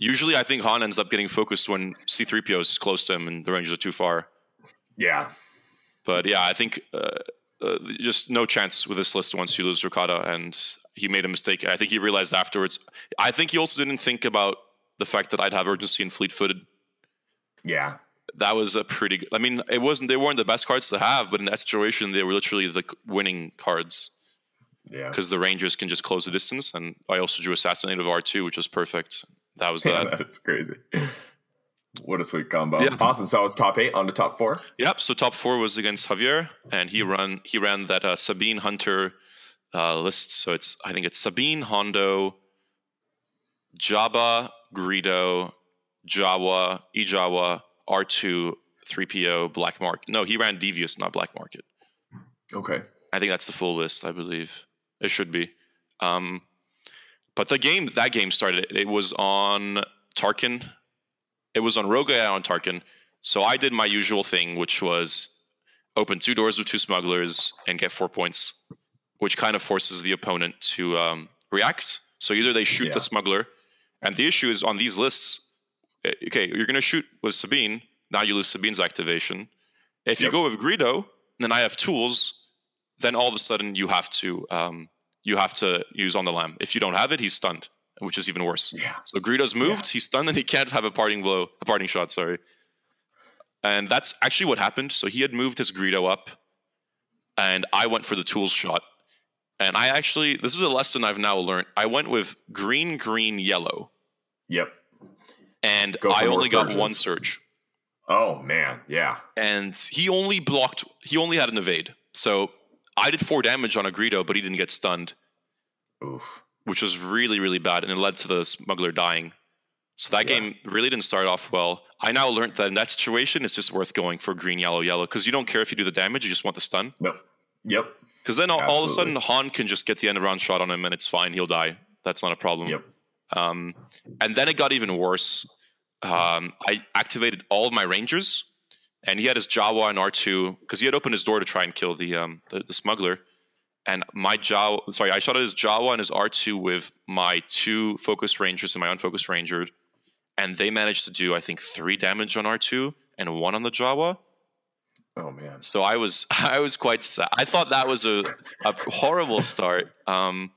Usually, I think Han ends up getting focused when C3PO is close to him and the Rangers are too far. Yeah, but yeah, I think uh, uh, just no chance with this list once you lose Drokkatta, and he made a mistake. I think he realized afterwards. I think he also didn't think about the fact that I'd have urgency and fleet-footed. Yeah, that was a pretty. good... I mean, it wasn't. They weren't the best cards to have, but in that situation, they were literally the winning cards. Yeah, because the Rangers can just close the distance, and I also drew Assassinate of R two, which was perfect. That was <laughs> that. That's crazy. What a sweet combo! Yeah. Awesome. So I was top eight on the top four. Yep. So top four was against Javier, and he run he ran that uh, Sabine Hunter uh, list. So it's I think it's Sabine Hondo, Jabba Greedo, Jawa Ijawa R two three PO Black Market. No, he ran Devious, not Black Market. Okay. I think that's the full list. I believe it should be. Um, but the game that game started. It was on Tarkin it was on Rogue AI on Tarkin. So I did my usual thing, which was open two doors with two smugglers and get four points, which kind of forces the opponent to um, react. So either they shoot yeah. the smuggler, and the issue is on these lists. Eh, okay, you're going to shoot with Sabine. Now you lose Sabine's activation. If yep. you go with Greedo, then I have tools. Then all of a sudden you have to um, you have to use on the lam. If you don't have it, he's stunned which is even worse. Yeah. So Greedo's moved, yeah. he's stunned, and he can't have a parting blow, a parting shot. Sorry. And that's actually what happened. So he had moved his Greedo up, and I went for the tools shot. And I actually, this is a lesson I've now learned. I went with green, green, yellow. Yep. And I only got one surge. Oh man, yeah. And he only blocked. He only had an evade. So I did four damage on a Greedo, but he didn't get stunned. Oof which was really, really bad, and it led to the smuggler dying. So that yeah. game really didn't start off well. I now learned that in that situation, it's just worth going for green, yellow, yellow because you don't care if you do the damage; you just want the stun. Yep. Yep. Because then all, all, of a sudden, Han can just get the end of round shot on him, and it's fine. He'll die. That's not a problem. Yep. Um, and then it got even worse. Um, I activated all of my rangers, and he had his Jawa and R two because he had opened his door to try and kill the um, the, the smuggler and my Jawa, sorry, I shot at his Jawa and his R2 with my two focus rangers and my unfocused ranger, and they managed to do I think three damage on R2 and one on the Jawa. Oh man! So I was <laughs> I was quite sad. I thought that was a, a horrible start. Um,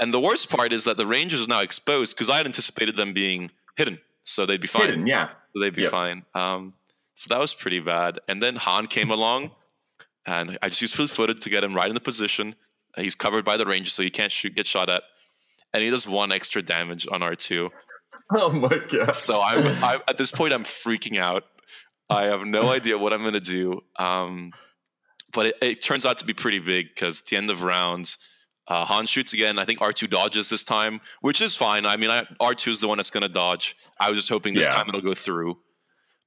and the worst part is that the Rangers are now exposed because I had anticipated them being hidden, so they'd be fine. Hidden, yeah, so they'd be yep. fine. Um, so that was pretty bad. And then Han came along, <laughs> and I just used fleet footed to get him right in the position. He's covered by the Rangers, so he can't shoot, get shot at, and he does one extra damage on R two. <laughs> Oh my god! So I'm, I'm at this point I'm freaking out. I have no <laughs> idea what I'm going to do. Um, but it, it, turns out to be pretty big because at the end of rounds, uh, Han shoots again. I think R2 dodges this time, which is fine. I mean, I, R2 is the one that's going to dodge. I was just hoping this yeah. time it'll go through.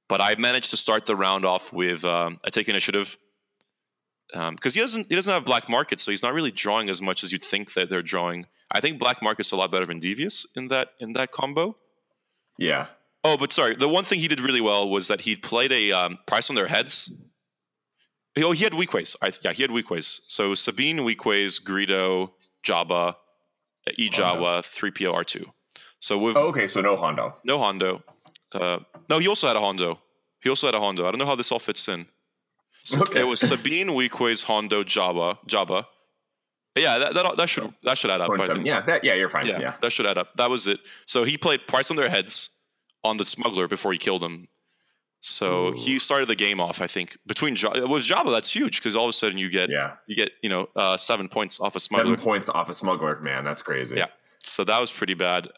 But I managed to start the round off with um, a take initiative because um, he doesn't he doesn't have black market, so he's not really drawing as much as you'd think that they're drawing. I think black market's a lot better than devious in that in that combo. Yeah. Oh, but sorry. The one thing he did really well was that he played a um, price on their heads. Oh, he had Weequays. I, yeah, he had Weequays. So Sabine Weequays, Greedo, Jabba, E Jawa, three PO R two. So with oh, okay, so no Hondo. No Hondo. Uh, no, he also had a Hondo. He also had a Hondo. I don't know how this all fits in. So okay. It was Sabine Weequays, Hondo, Jabba, Jabba. Yeah, that, that, that should that should add up. Yeah, that, yeah, you're fine. Yeah, yeah, that should add up. That was it. So he played price on their heads on the smuggler before he killed him. So Ooh. he started the game off, I think, between Jabba, with Jabba. That's huge because all of a sudden you get yeah. you get you know uh, seven points off a smuggler. Seven points off a smuggler, man, that's crazy. Yeah, so that was pretty bad.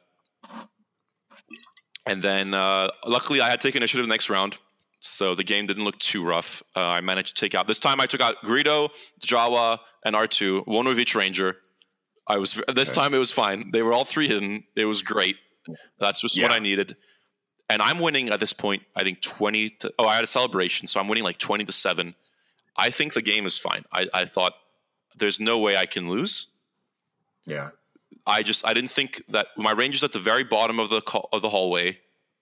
And then uh, luckily I had taken initiative next round, so the game didn't look too rough. Uh, I managed to take out this time. I took out Greedo, Jawa, and R two, one with each ranger. I was this okay. time it was fine. They were all three hidden. It was great. That's just yeah. what I needed and I'm winning at this point. I think twenty to oh, I had a celebration, so I'm winning like twenty to seven. I think the game is fine. I, I thought there's no way I can lose. Yeah. I just I didn't think that my range is at the very bottom of the of the hallway.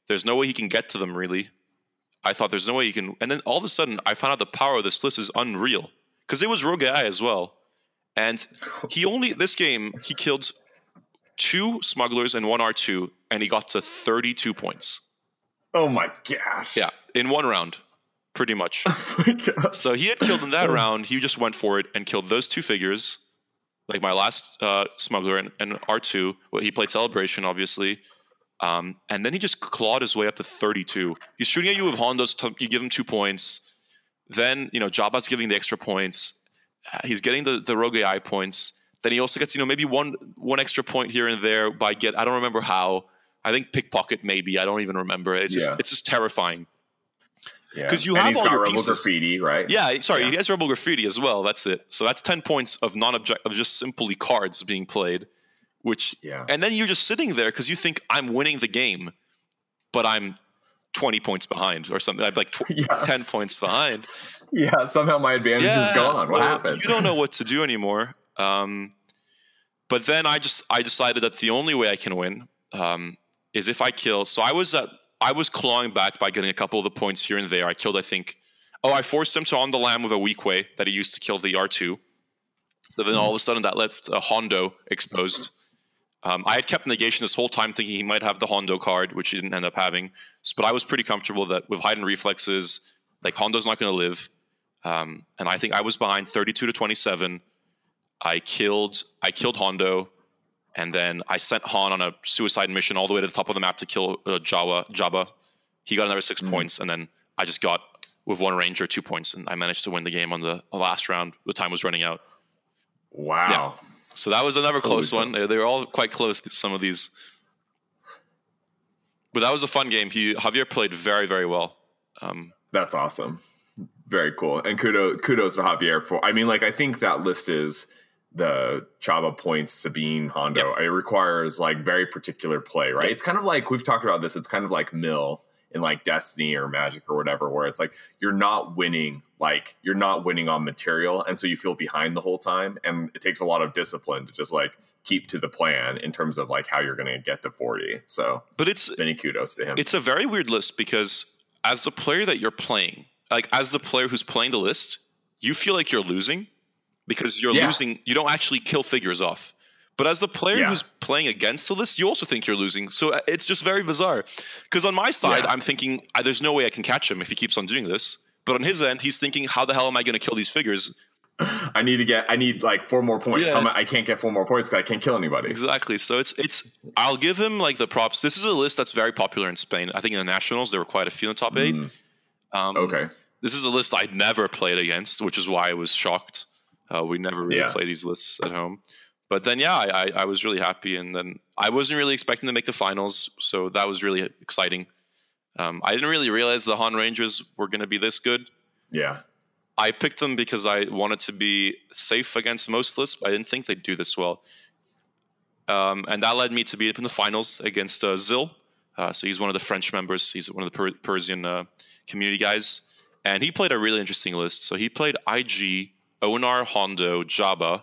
There's no way he can get to them really. I thought there's no way he can, and then all of a sudden I found out the power of this list is unreal because it was Rogue AI as well, and he only this game he killed two smugglers and one R two, and he got to 32 points. Oh my gosh. Yeah, in one round, pretty much. <laughs> Oh my gosh. So he had killed in that <laughs> round. He just went for it and killed those two figures, like my last uh, smuggler and, and R2. Well, he played Celebration, obviously. Um, and then he just clawed his way up to 32. He's shooting at you with Hondos. You give him two points. Then, you know, Jabba's giving the extra points. Uh, he's getting the, the Rogue AI points. Then he also gets, you know, maybe one one extra point here and there by get I don't remember how. I think pickpocket maybe. I don't even remember. It's just it's just terrifying. Because you and have all your rebel pieces. graffiti, right? Yeah, sorry, yeah. he has rebel graffiti as well. That's it. So that's ten points of non-object of just simply cards being played. Which yeah, and then you're just sitting there because you think I'm winning the game, but I'm 20 points behind or something. I'm like tw- <laughs> yes. 10 points behind. Yeah, somehow my advantage yeah, is gone. What happened? You don't know what <laughs> to do anymore. Um, but then I just I decided that the only way I can win um, is if I kill. So I was at I was clawing back by getting a couple of the points here and there. I killed, I think. Oh, I forced him to on the lam with a Weequay that he used to kill the R two. So then all of a sudden that left a Hondo exposed. Um, I had kept negation this whole time, thinking he might have the Hondo card, which he didn't end up having. But I was pretty comfortable that with heightened reflexes, like Hondo's not going to live. Um, and I think I was behind 32 to 27. I killed I killed Hondo and then I sent Han on a suicide mission all the way to the top of the map to kill uh, Jawa Jabba. He got another 6 mm. points, and then I just got with one ranger two points, and I managed to win the game on the, last round. The time was running out. Wow! Yeah. So that was another close Holy one. They, they, were all quite close. Some of these, but that was a fun game. He Javier played very very well. Um, That's awesome. Very cool, and kudos kudos to Javier for. I mean, like I think that list is the Jabba points Sabine Hondo. Yep. It requires like very particular play, right? Yep. It's kind of like we've talked about this. It's kind of like Mill in like Destiny or Magic or whatever, where it's like you're not winning, like you're not winning on material, and so you feel behind the whole time, and it takes a lot of discipline to just like keep to the plan in terms of like how you're going to get to 40. So, but it's many kudos to him. It's a very weird list because as the player that you're playing, like as the player who's playing the list, you feel like you're losing because you're yeah. losing. You don't actually kill figures off. But as the player yeah. who's playing against the list, you also think you're losing. So uh, it's just very bizarre. Because on my side, yeah. I'm thinking there's no way I can catch him if he keeps on doing this. But on his end, he's thinking, how the hell am I going to kill these figures? I need to get. I need like four more points. Yeah. I can't get four more points because I can't kill anybody. Exactly. So it's it's. I'll give him like the props. This is a list that's very popular in Spain. I think in the nationals there were quite a few in the top eight. Mm. Um, okay. This is a list I'd never played against, which is why I was shocked. Uh, we never really yeah. play these lists at home. But then, yeah, I, I was really happy, and then I wasn't really expecting to make the finals, so that was really exciting. Um, I didn't really realize the Han Rangers were going to be this good. Yeah. I picked them because I wanted to be safe against most lists, but I didn't think they'd do this well. Um, and that led me to be up in the finals against uh, Zil. Uh, so he's one of the French members. He's one of the per- Parisian uh, community guys. And he played a really interesting list. So he played IG, Onar, Hondo, Jabba.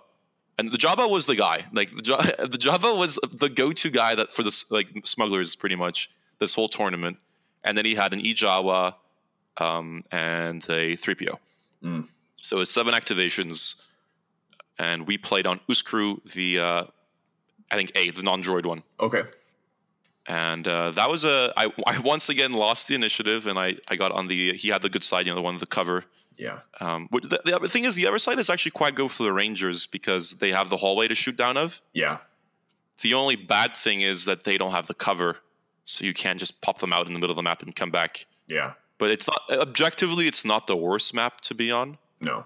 And the Jabba was the guy. Like the, <laughs> the Jabba was the go-to guy that for the like smugglers pretty much this whole tournament. And then he had an Ijawa um, and a 3PO. Mm. So it's seven activations, and we played on Uscru, the uh, I think A, the non-droid one. Okay. And uh, that was a I, I once again lost the initiative, and I, I got on the he had the good side, you know, the one with the cover. Yeah. Um, the, the other thing is the other side is actually quite good for the Rangers because they have the hallway to shoot down of. Yeah. The only bad thing is that they don't have the cover, so you can't just pop them out in the middle of the map and come back. Yeah but it's not objectively it's not the worst map to be on. No.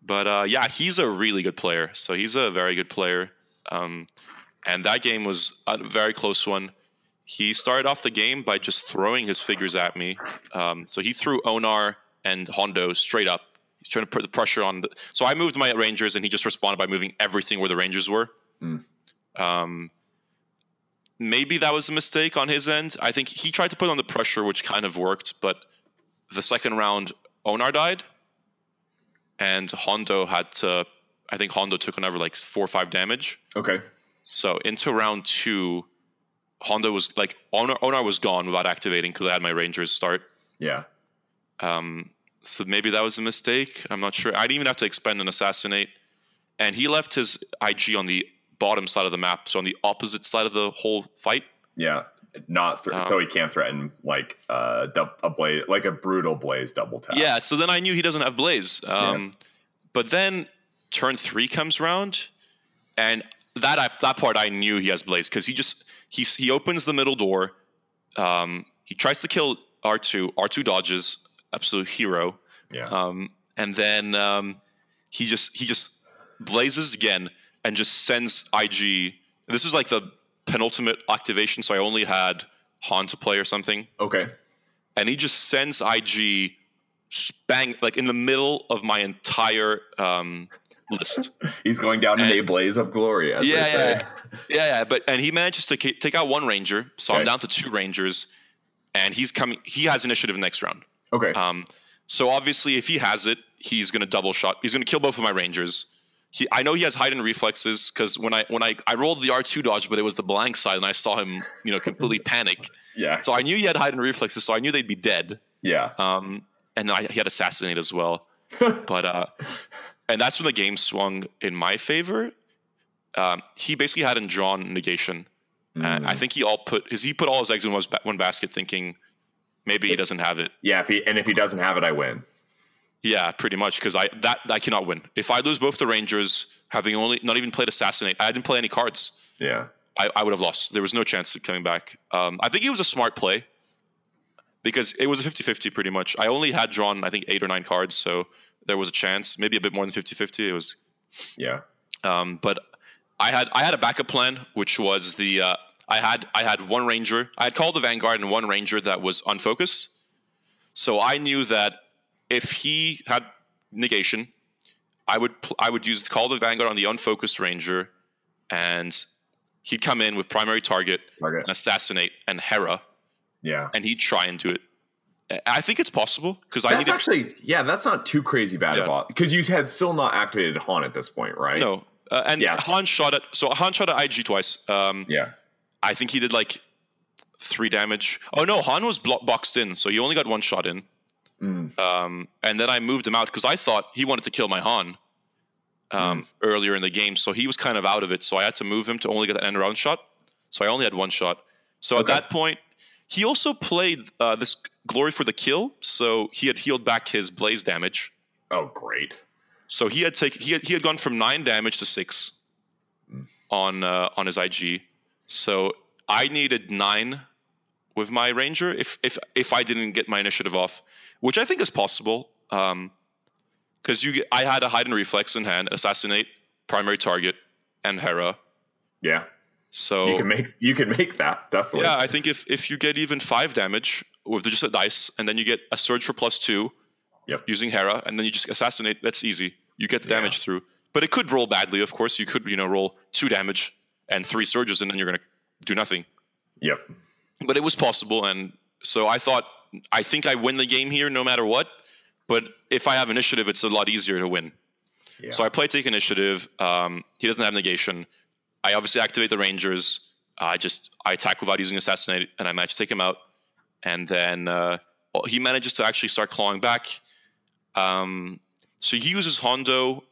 But uh, yeah, he's a really good player. So he's a very good player. Um, and that game was a very close one. He started off the game by just throwing his figures at me. Um, so he threw Onar and Hondo straight up. He's trying to put the pressure on. The, so I moved my Rangers, and he just responded by moving everything where the Rangers were. Mm. Um, maybe that was a mistake on his end. I think he tried to put on the pressure, which kind of worked, but the second round, Onar died, and Hondo had to. I think Hondo took another like four or five damage. Okay. So into round two, Hondo was like Onar, Onar was gone without activating because I had my Rangers start. Yeah. Um. So maybe that was a mistake. I'm not sure. I didn't even have to expend an assassinate, and he left his IG on the bottom side of the map, so on the opposite side of the whole fight. Yeah, not th- um, so he can't threaten like uh, a blaze, like a brutal blaze double tap. Yeah, so then I knew he doesn't have blaze. Um, yeah. But then turn three comes around, and that I, that part I knew he has blaze because he just he he opens the middle door. Um, he tries to kill R two. R two dodges, absolute hero. Yeah. Um, and then um, he just he just blazes again and just sends IG. This is like the penultimate activation, so I only had Han to play or something. Okay. And he just sends IG bang like in the middle of my entire um, list. <laughs> He's going down and, in a blaze of glory. yeah, yeah, yeah, yeah. But and he manages to take out one ranger, so okay. I'm down to two rangers, and he's coming. He has initiative next round. Okay. Um. So obviously, if he has it, he's going to double shot. He's going to kill both of my rangers he, I know he has heightened reflexes because when I when I I rolled the R two dodge, but it was the blank side, and I saw him, you know, completely <laughs> panic. Yeah. So I knew he had heightened reflexes, so I knew they'd be dead. Yeah. Um, and I, he had assassinate as well, <laughs> but uh, and that's when the game swung in my favor. Um, he basically hadn't drawn negation, mm. and I think he all put his he put all his eggs in one basket, thinking maybe he doesn't have it. Yeah, if he and if he doesn't have it, I win. Yeah, pretty much because I that I cannot win. If I lose both the Rangers, having only not even played assassinate, I didn't play any cards. Yeah, I, I would have lost. There was no chance of coming back. Um, I think it was a smart play because it was a 50-50 pretty much. I only had drawn I think eight or nine cards, so there was a chance, maybe a bit more than 50-50. It was yeah. Um, but I had I had a backup plan, which was the uh, I had I had one ranger. I had called the vanguard and one ranger that was unfocused. So I knew that if he had negation, I would pl- I would use call the vanguard on the unfocused ranger, and he'd come in with primary target, target. and assassinate and Hera. Yeah, and he'd try and do it. I think it's possible because I need actually yeah that's not too crazy bad yeah. because you had still not activated Han at this point, right? No, uh, and yes. Han shot at so Han shot at IG twice. Um, yeah, I think he did like three damage. Oh no, Han was blo- boxed in, so he only got one shot in. Mm. Um, and then I moved him out because I thought he wanted to kill my Han. um, mm. earlier in the game, so he was kind of out of it. So I had to move him to only get that end round shot. So I only had one shot. So okay. at that point, he also played uh, this glory for the kill. So he had healed back his blaze damage. Oh, great! So he had taken he had he had gone from nine damage to six mm. on uh, on his IG. So I needed nine with my ranger if if if I didn't get my initiative off, which I think is possible. Um, because you I had a hide and reflex in hand, assassinate, primary target, and Hera. Yeah. So you can make you can make that definitely. Yeah, I think if if you get even five damage with just a dice, and then you get a surge for plus two, yep. using Hera, and then you just assassinate. That's easy. You get the damage yeah. through, but it could roll badly. Of course, you could you know roll two damage and three surges, and then you're gonna do nothing. Yep. But it was possible, and so I thought I think I win the game here no matter what. But if I have initiative, it's a lot easier to win. Yeah. So I play take initiative. Um, he doesn't have negation. I obviously activate the Rangers. I just I attack without using assassinate, and I manage to take him out. And then uh, he manages to actually start clawing back. Um, so he uses Hondo,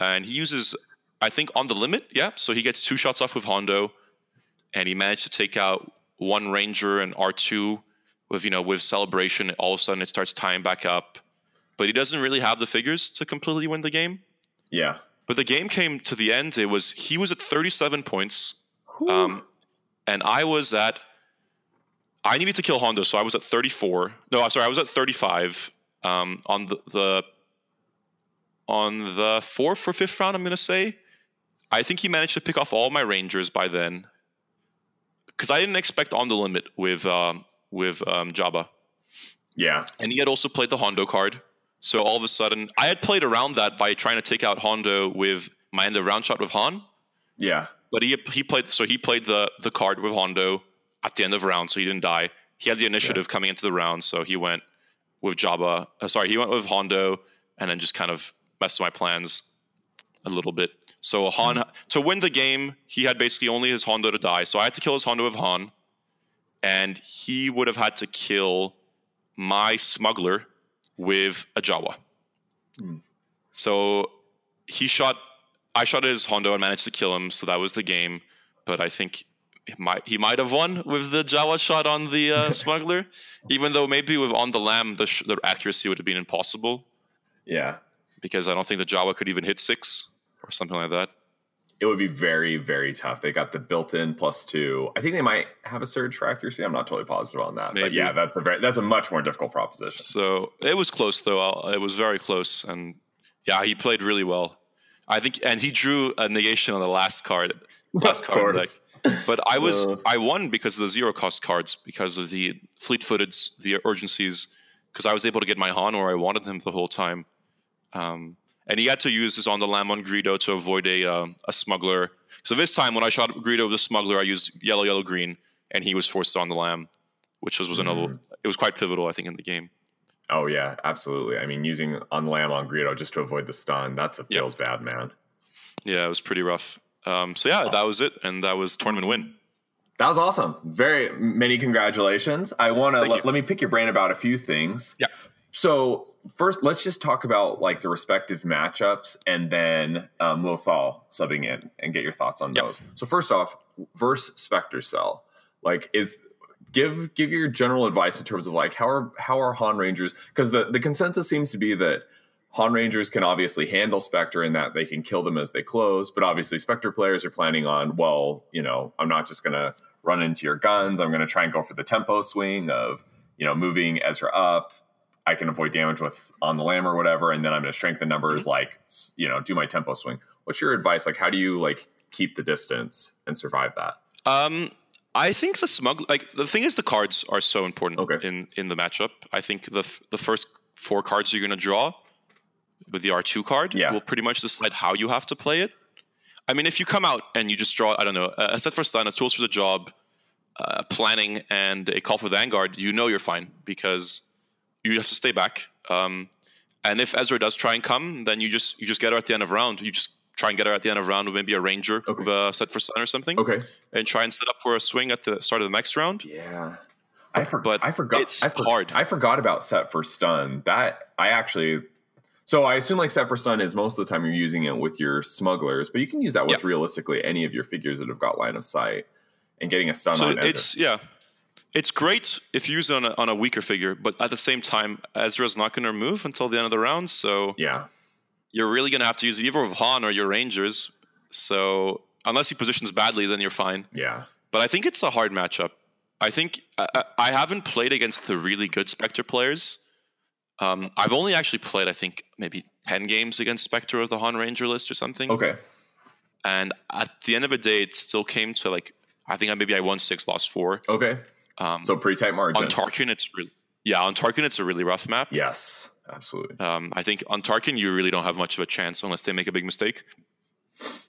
and he uses I think on the limit. Yeah, so he gets two shots off with Hondo, and he managed to take out one Ranger and R two with you know with celebration. All of a sudden, it starts tying back up but he doesn't really have the figures to completely win the game. Yeah. But the game came to the end. It was he was at 37 points, um, and I was at. I needed to kill Hondo, so I was at 34. No, I'm sorry, I was at 35 um, on the, the on the fourth or fifth round. I'm going to say. I think he managed to pick off all my Rangers by then, because I didn't expect on the limit with um, with um, Jabba. Yeah, and he had also played the Hondo card, so all of a sudden, I had played around that by trying to take out Hondo with my end of round shot with Han. Yeah. But he he played so he played the the card with Hondo at the end of round, so he didn't die. He had the initiative yeah. coming into the round, so he went with Jabba. Uh, sorry, he went with Hondo, and then just kind of messed my plans a little bit. So Han to win the game, he had basically only his Hondo to die. So I had to kill his Hondo with Han, and he would have had to kill my smuggler with a Jawa. Mm. So he shot. I shot his Hondo and managed to kill him. So that was the game. But I think he might he might have won with the Jawa shot on the uh, <laughs> smuggler, even though maybe with on the lam the sh- the accuracy would have been impossible. Yeah, because I don't think the Jawa could even hit six or something like that it would be very, very tough. They got the built-in plus two. I think they might have a surge for accuracy. I'm not totally positive on that, Maybe. but yeah, that's a very that's a much more difficult proposition. So it was close though. It was very close, and yeah, he played really well. I think, and he drew a negation on the last card, <laughs> last card deck. But I was uh, I won because of the zero cost cards, because of the fleet footed, the urgencies, because I was able to get my Han where I wanted him the whole time. Um, and he had to use his on the lam on Greedo to avoid a uh, a smuggler. So this time, when I shot Greedo with the smuggler, I used yellow, yellow, green, and he was forced on the lam, which was, was another. Mm. It was quite pivotal, I think, in the game. Oh yeah, absolutely. I mean, using on lam on Greedo just to avoid the stun, that's a feels yep. bad, man. Yeah, it was pretty rough. Um, so yeah, that was it, and that was tournament win. That was awesome. Very many congratulations. I want to let, let, me pick your brain about a few things. Yeah. So first, let's just talk about like the respective matchups, and then um, Lothal subbing in and get your thoughts on yep. those. So first off, verse Spectre Cell, like is give give your general advice in terms of like how are how are Han Rangers because the the consensus seems to be that Han Rangers can obviously handle Spectre in that they can kill them as they close, but obviously Spectre players are planning on well, you know, I'm not just gonna run into your guns. I'm going to try and go for the tempo swing of you know moving Ezra up, I can avoid damage with on the lam or whatever, and then I'm going to strengthen numbers, mm-hmm. like you know, do my tempo swing. What's your advice? Like, how do you like keep the distance and survive that? Um, I think the smug like the thing is the cards are so important okay. in in the matchup. I think the the first four cards you're going to draw with the R2 card yeah. will pretty much decide how you have to play it. I mean, if you come out and you just draw, I don't know, a set for stun, a tools for the job, uh, planning, and a call for the vanguard, you know you're fine because you have to stay back. Um, and if Ezra does try and come, then you just you just get her at the end of round. You just try and get her at the end of round with maybe a ranger okay. with a set for stun or something. Okay. And try and set up for a swing at the start of the next round. Yeah. I, for, but I forgot. It's I for, hard. I forgot about set for stun. That I actually. So I assume like set for stun is most of the time you're using it with your smugglers, but you can use that with yep. realistically any of your figures that have got line of sight and getting a stun so on it's yeah it's great if you use it on a, on a weaker figure, but at the same time, Ezra's not going to move until the end of the round. So yeah, you're really going to have to use it either with Han or your Rangers. So unless he positions badly, then you're fine. Yeah. But I think it's a hard matchup. I think I, I haven't played against the really good Spectre players. Um, I've only actually played, I think, maybe 10 games against Spectre of the Han Ranger list or something. Okay. And at the end of the day, it still came to like, I think I maybe I won six, lost four. Okay. Um, so pretty tight margin. On Tarkin, it's really, yeah, on Tarkin, it's a really rough map. Yes, absolutely. Um, I think on Tarkin, you really don't have much of a chance unless they make a big mistake.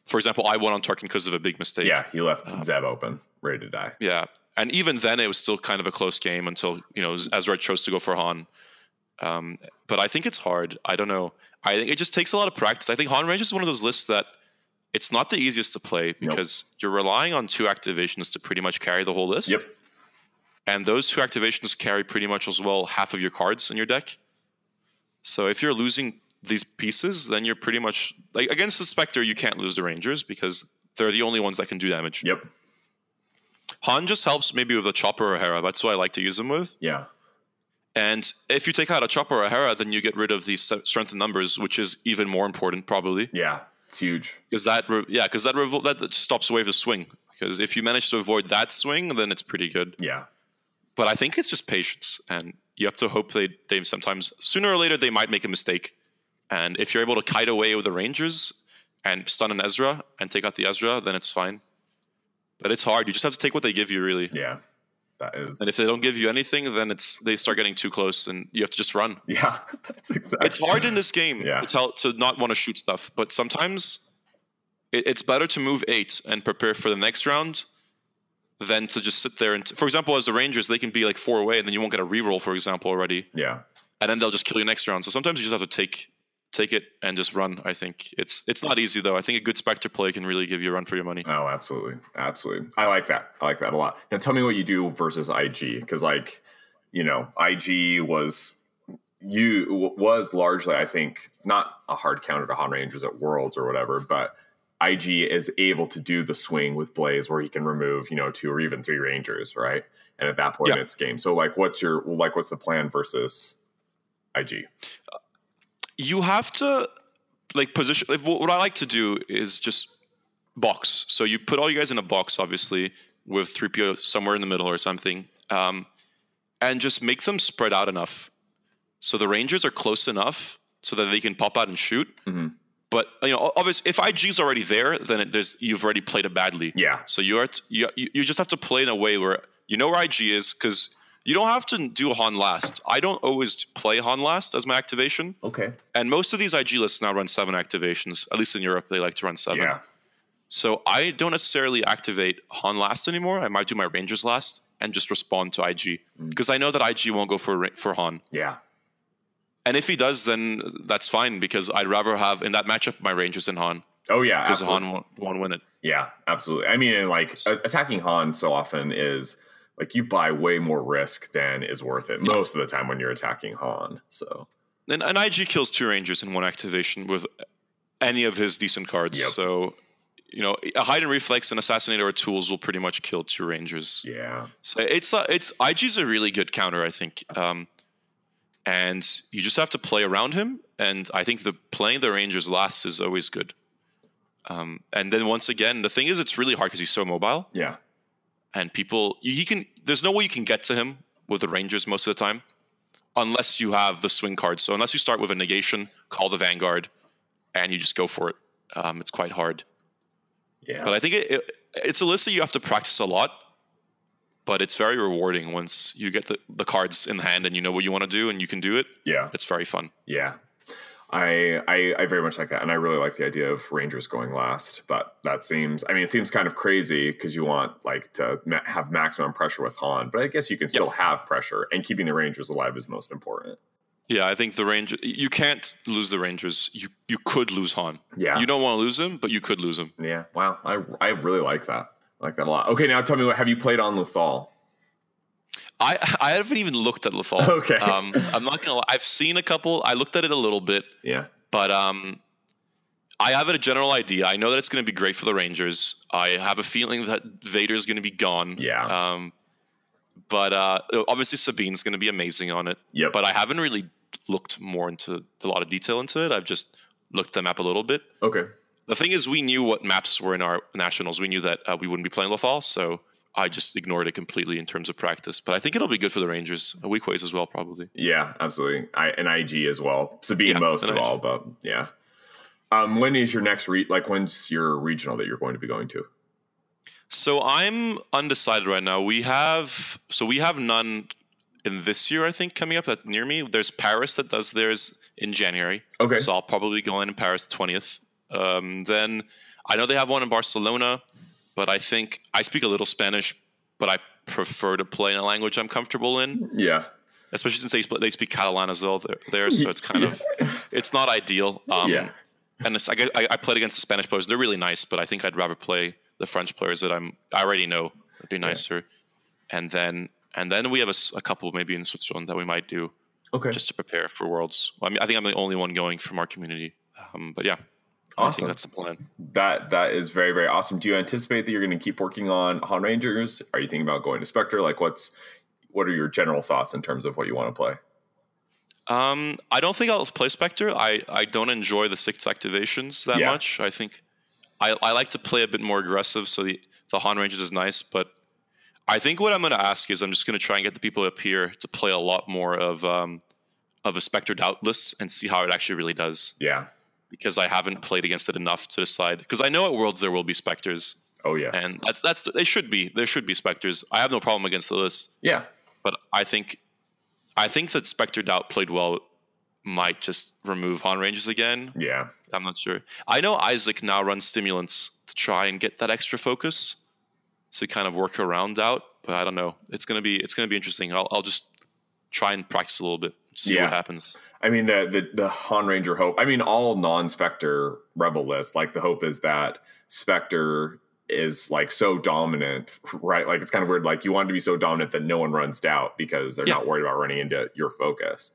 For example, I won on Tarkin because of a big mistake. Yeah, he left um, Zeb open, ready to die. Yeah, and even then, it was still kind of a close game until you know Ezra chose to go for Han. Um, but I think it's hard. I don't know. I think it just takes a lot of practice. I think Han Range is one of those lists that it's not the easiest to play because nope. you're relying on two activations to pretty much carry the whole list. Yep. And those two activations carry pretty much as well half of your cards in your deck. So if you're losing these pieces, then you're pretty much like against the Spectre, you can't lose the Rangers because they're the only ones that can do damage. Yep. Han just helps maybe with a Chopper or Hera. That's what I like to use them with. Yeah. And if you take out a Chopper or a Hera, then you get rid of these strength in numbers, which is even more important, probably. Yeah, it's huge. Because that, re- yeah, because that, revo- that stops away the swing. Because if you manage to avoid that swing, then it's pretty good. Yeah. But I think it's just patience, and you have to hope they they sometimes sooner or later they might make a mistake. And if you're able to kite away with the Rangers and stun an Ezra and take out the Ezra, then it's fine. But it's hard. You just have to take what they give you, really. Yeah. That is. And if they don't give you anything, then it's they start getting too close, and you have to just run. Yeah, <laughs> that's exactly. It's hard in this game yeah. to tell to not want to shoot stuff, but sometimes it, it's better to move eight and prepare for the next round than to just sit there and. T- for example, as the Rangers, they can be like four away, and then you won't get a reroll, for example, already. Yeah. And then they'll just kill you next round. So sometimes you just have to take take it and just run. I think it's it's not easy though. I think a good Spectre play can really give you a run for your money. Oh, absolutely, absolutely. I like that. I like that a lot. Now, tell me what you do versus IG because, like, you know, IG was you was largely, I think, not a hard counter to Han Rangers at Worlds or whatever, but IG is able to do the swing with Blaze where he can remove, you know, two or even three Rangers, right? And at that point, yeah. it's game. So, like, what's your like, what's the plan versus IG? You have to like position. Like, what I like to do is just box. So you put all you guys in a box, obviously, with three PO somewhere in the middle or something, um, and just make them spread out enough so the Rangers are close enough so that they can pop out and shoot. Mm-hmm. But you know, obviously, if IG's already there, then it, there's you've already played it badly. Yeah. So you are t- you you just have to play in a way where you know where IG is because you don't have to do Han last. I don't always play Han last as my activation. Okay. And most of these IG lists now run seven activations. At least in Europe, they like to run seven. Yeah. So I don't necessarily activate Han last anymore. I might do my Rangers last and just respond to IG because mm. I know that IG won't go for for Han. Yeah. And if he does, then that's fine because I'd rather have in that matchup my Rangers than Han. Oh yeah, because Han won't, won't win it. Yeah, absolutely. I mean, like attacking Han so often is like you buy way more risk than is worth it most of the time when you're attacking Han. So and an IG kills two Rangers in one activation with any of his decent cards. Yep. So you know, a hide and reflex and assassinator or tools will pretty much kill two Rangers. Yeah. So it's uh, it's IG's a really good counter, I think. Um, and you just have to play around him. And I think the playing the Rangers last is always good. Um, and then once again, the thing is, it's really hard because he's so mobile. Yeah and people he can there's no way you can get to him with the rangers most of the time unless you have the swing cards so unless you start with a negation call the vanguard and you just go for it um, it's quite hard yeah but i think it, it, it's a list that you have to practice a lot but it's very rewarding once you get the, the cards in the hand and you know what you want to do and you can do it yeah it's very fun yeah I, I, I very much like that, and I really like the idea of Rangers going last. But that seems, I mean, it seems kind of crazy because you want like to ma- have maximum pressure with Han, but I guess you can still yep. have pressure, and keeping the Rangers alive is most important. Yeah, I think the Rangers. You can't lose the Rangers. You you could lose Han. Yeah, you don't want to lose him, but you could lose him. Yeah, wow, I I really like that. I like that a lot. Okay, now tell me what have you played on Lothal? I I haven't even looked at Lothal. Okay. Um, I'm not gonna. Lie. I've seen a couple. I looked at it a little bit. Yeah. But um, I have a general idea. I know that it's going to be great for the Rangers. I have a feeling that Vader is going to be gone. Yeah. Um, but uh, obviously Sabine's going to be amazing on it. Yeah. But I haven't really looked more into a lot of detail into it. I've just looked the map a little bit. Okay. The thing is, we knew what maps were in our nationals. We knew that uh, we wouldn't be playing Lothal, so I just ignored it completely in terms of practice. But I think it'll be good for the Rangers. A Weequays as well, probably. Yeah, absolutely. I and IG as well. Sabine yeah, most of all, but yeah. Um, when is your next re like when's your regional that you're going to be going to? So I'm undecided right now. We have so we have none in this year, I think, coming up that near me. There's Paris that does theirs in January. Okay. So I'll probably go in in Paris twentieth. Um, then I know they have one in Barcelona but I think I speak a little Spanish, but I prefer to play in a language I'm comfortable in. Yeah. Especially since they they speak Catalan as well there, there so it's kind of <laughs> it's not ideal. Um, yeah. And I, I played against the Spanish players; they're really nice, but I think I'd rather play the French players that I'm I already know. It'd be nicer. Yeah. And then and then we have a, a, couple maybe in Switzerland that we might do. Okay. Just to prepare for Worlds. Well, I mean, I think I'm the only one going from our community. Um, but yeah, Awesome. that's the plan. That that is very very awesome. Do you anticipate that you're going to keep working on Han Rangers? Are you thinking about going to Spectre? Like, what's what are your general thoughts in terms of what you want to play? Um, I don't think I'll play Spectre. I, I don't enjoy the six activations that yeah. much. I think I, I like to play a bit more aggressive. So the the Han Rangers is nice, but I think what I'm going to ask is I'm just going to try and get the people up here to play a lot more of um, of a Spectre Doubt list and see how it actually really does. Yeah because I haven't played against it enough to decide. Because I know at Worlds there will be specters. Oh yeah, and that's that's they should be there should be specters. I have no problem against the list. Yeah, but I think I think that Spectre Doubt played well might just remove Han Rangers again. Yeah, I'm not sure. I know Isaac now runs stimulants to try and get that extra focus, to kind of work around Doubt. But I don't know. It's gonna be it's gonna be interesting. I'll I'll just try and practice a little bit, see yeah. what happens. I mean the the the Han Ranger hope. I mean all non Spectre Rebel lists. Like the hope is that Spectre is like so dominant, right? Like it's kind of weird. Like you want to be so dominant that no one runs doubt because they're yeah. not worried about running into your focus.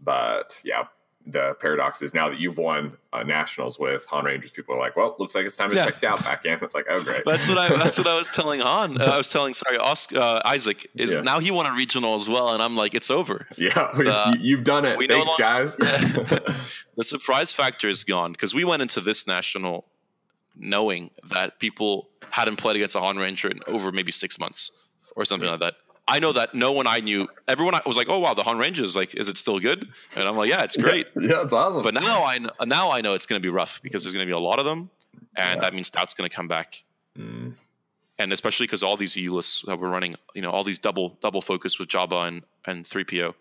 But yeah, the paradox is now that you've won uh, nationals with Han Rangers, people are like, "Well, looks like it's time to yeah. check out back in." It's like, "Oh, great." That's what I. That's what I was <laughs> telling Han. Uh, I was telling, sorry, Oscar, uh, Isaac is yeah. now he won a regional as well, and I'm like, it's over. Yeah, you've done it. Thanks, guys. <laughs> <laughs> the surprise factor is gone because we went into this national knowing that people hadn't played against a Han Ranger in over maybe six months or something like that. I know that no one I knew, everyone was like, "Oh wow, the Han Rangers, like, is it still good?" And I'm like, "Yeah, it's great. Yeah, yeah it's awesome." But now I now I know it's going to be rough because there's going to be a lot of them, and yeah. that means Doubt's going to come back. Mm. And especially because all these EU lists that we're running, you know, all these double double focus with Jabba and and three PO.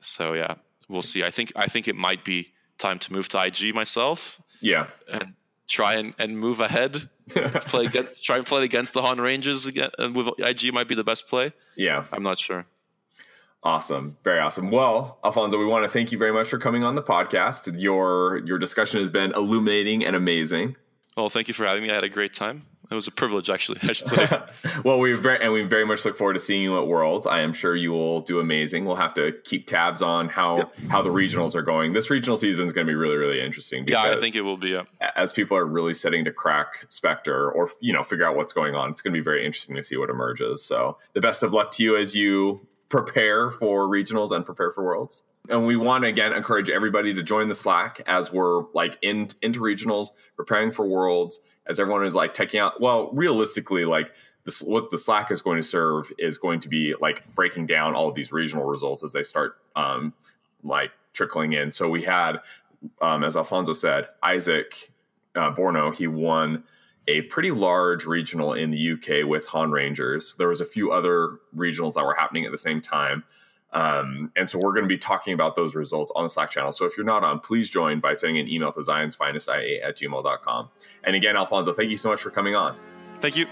So yeah, we'll see. I think I think it might be time to move to IG myself. Yeah, and try and, and move ahead. <laughs> play against try and play against the Han Rangers again and with IG might be the best play. Yeah. I'm not sure. Awesome. Very awesome. Well, Alfonso, we want to thank you very much for coming on the podcast. Your your discussion has been illuminating and amazing. Well, thank you for having me. I had a great time. It was a privilege, actually. I should say. <laughs> well, we very and we very much look forward to seeing you at Worlds. I am sure you will do amazing. We'll have to keep tabs on how yep. how the regionals are going. This regional season is going to be really really interesting. yeah, I think it will be. Yeah. As people are really setting to crack Spectre or you know figure out what's going on, it's going to be very interesting to see what emerges. So the best of luck to you as you prepare for regionals and prepare for Worlds. And we want to again encourage everybody to join the Slack as we're like in into regionals, preparing for Worlds as everyone is like taking out. Well, realistically, like this, what the Slack is going to serve is going to be like breaking down all of these regional results as they start um, like trickling in. So we had, um, as Alfonso said, Isaac uh, Borno. He won a pretty large regional in the UK with Han Rangers. There was a few other regionals that were happening at the same time. Um, and so we're going to be talking about those results on the Slack channel. So if you're not on, please join by sending an email to zionsfinestia at gmail.com. And again, Alfonso, thank you so much for coming on. Thank you.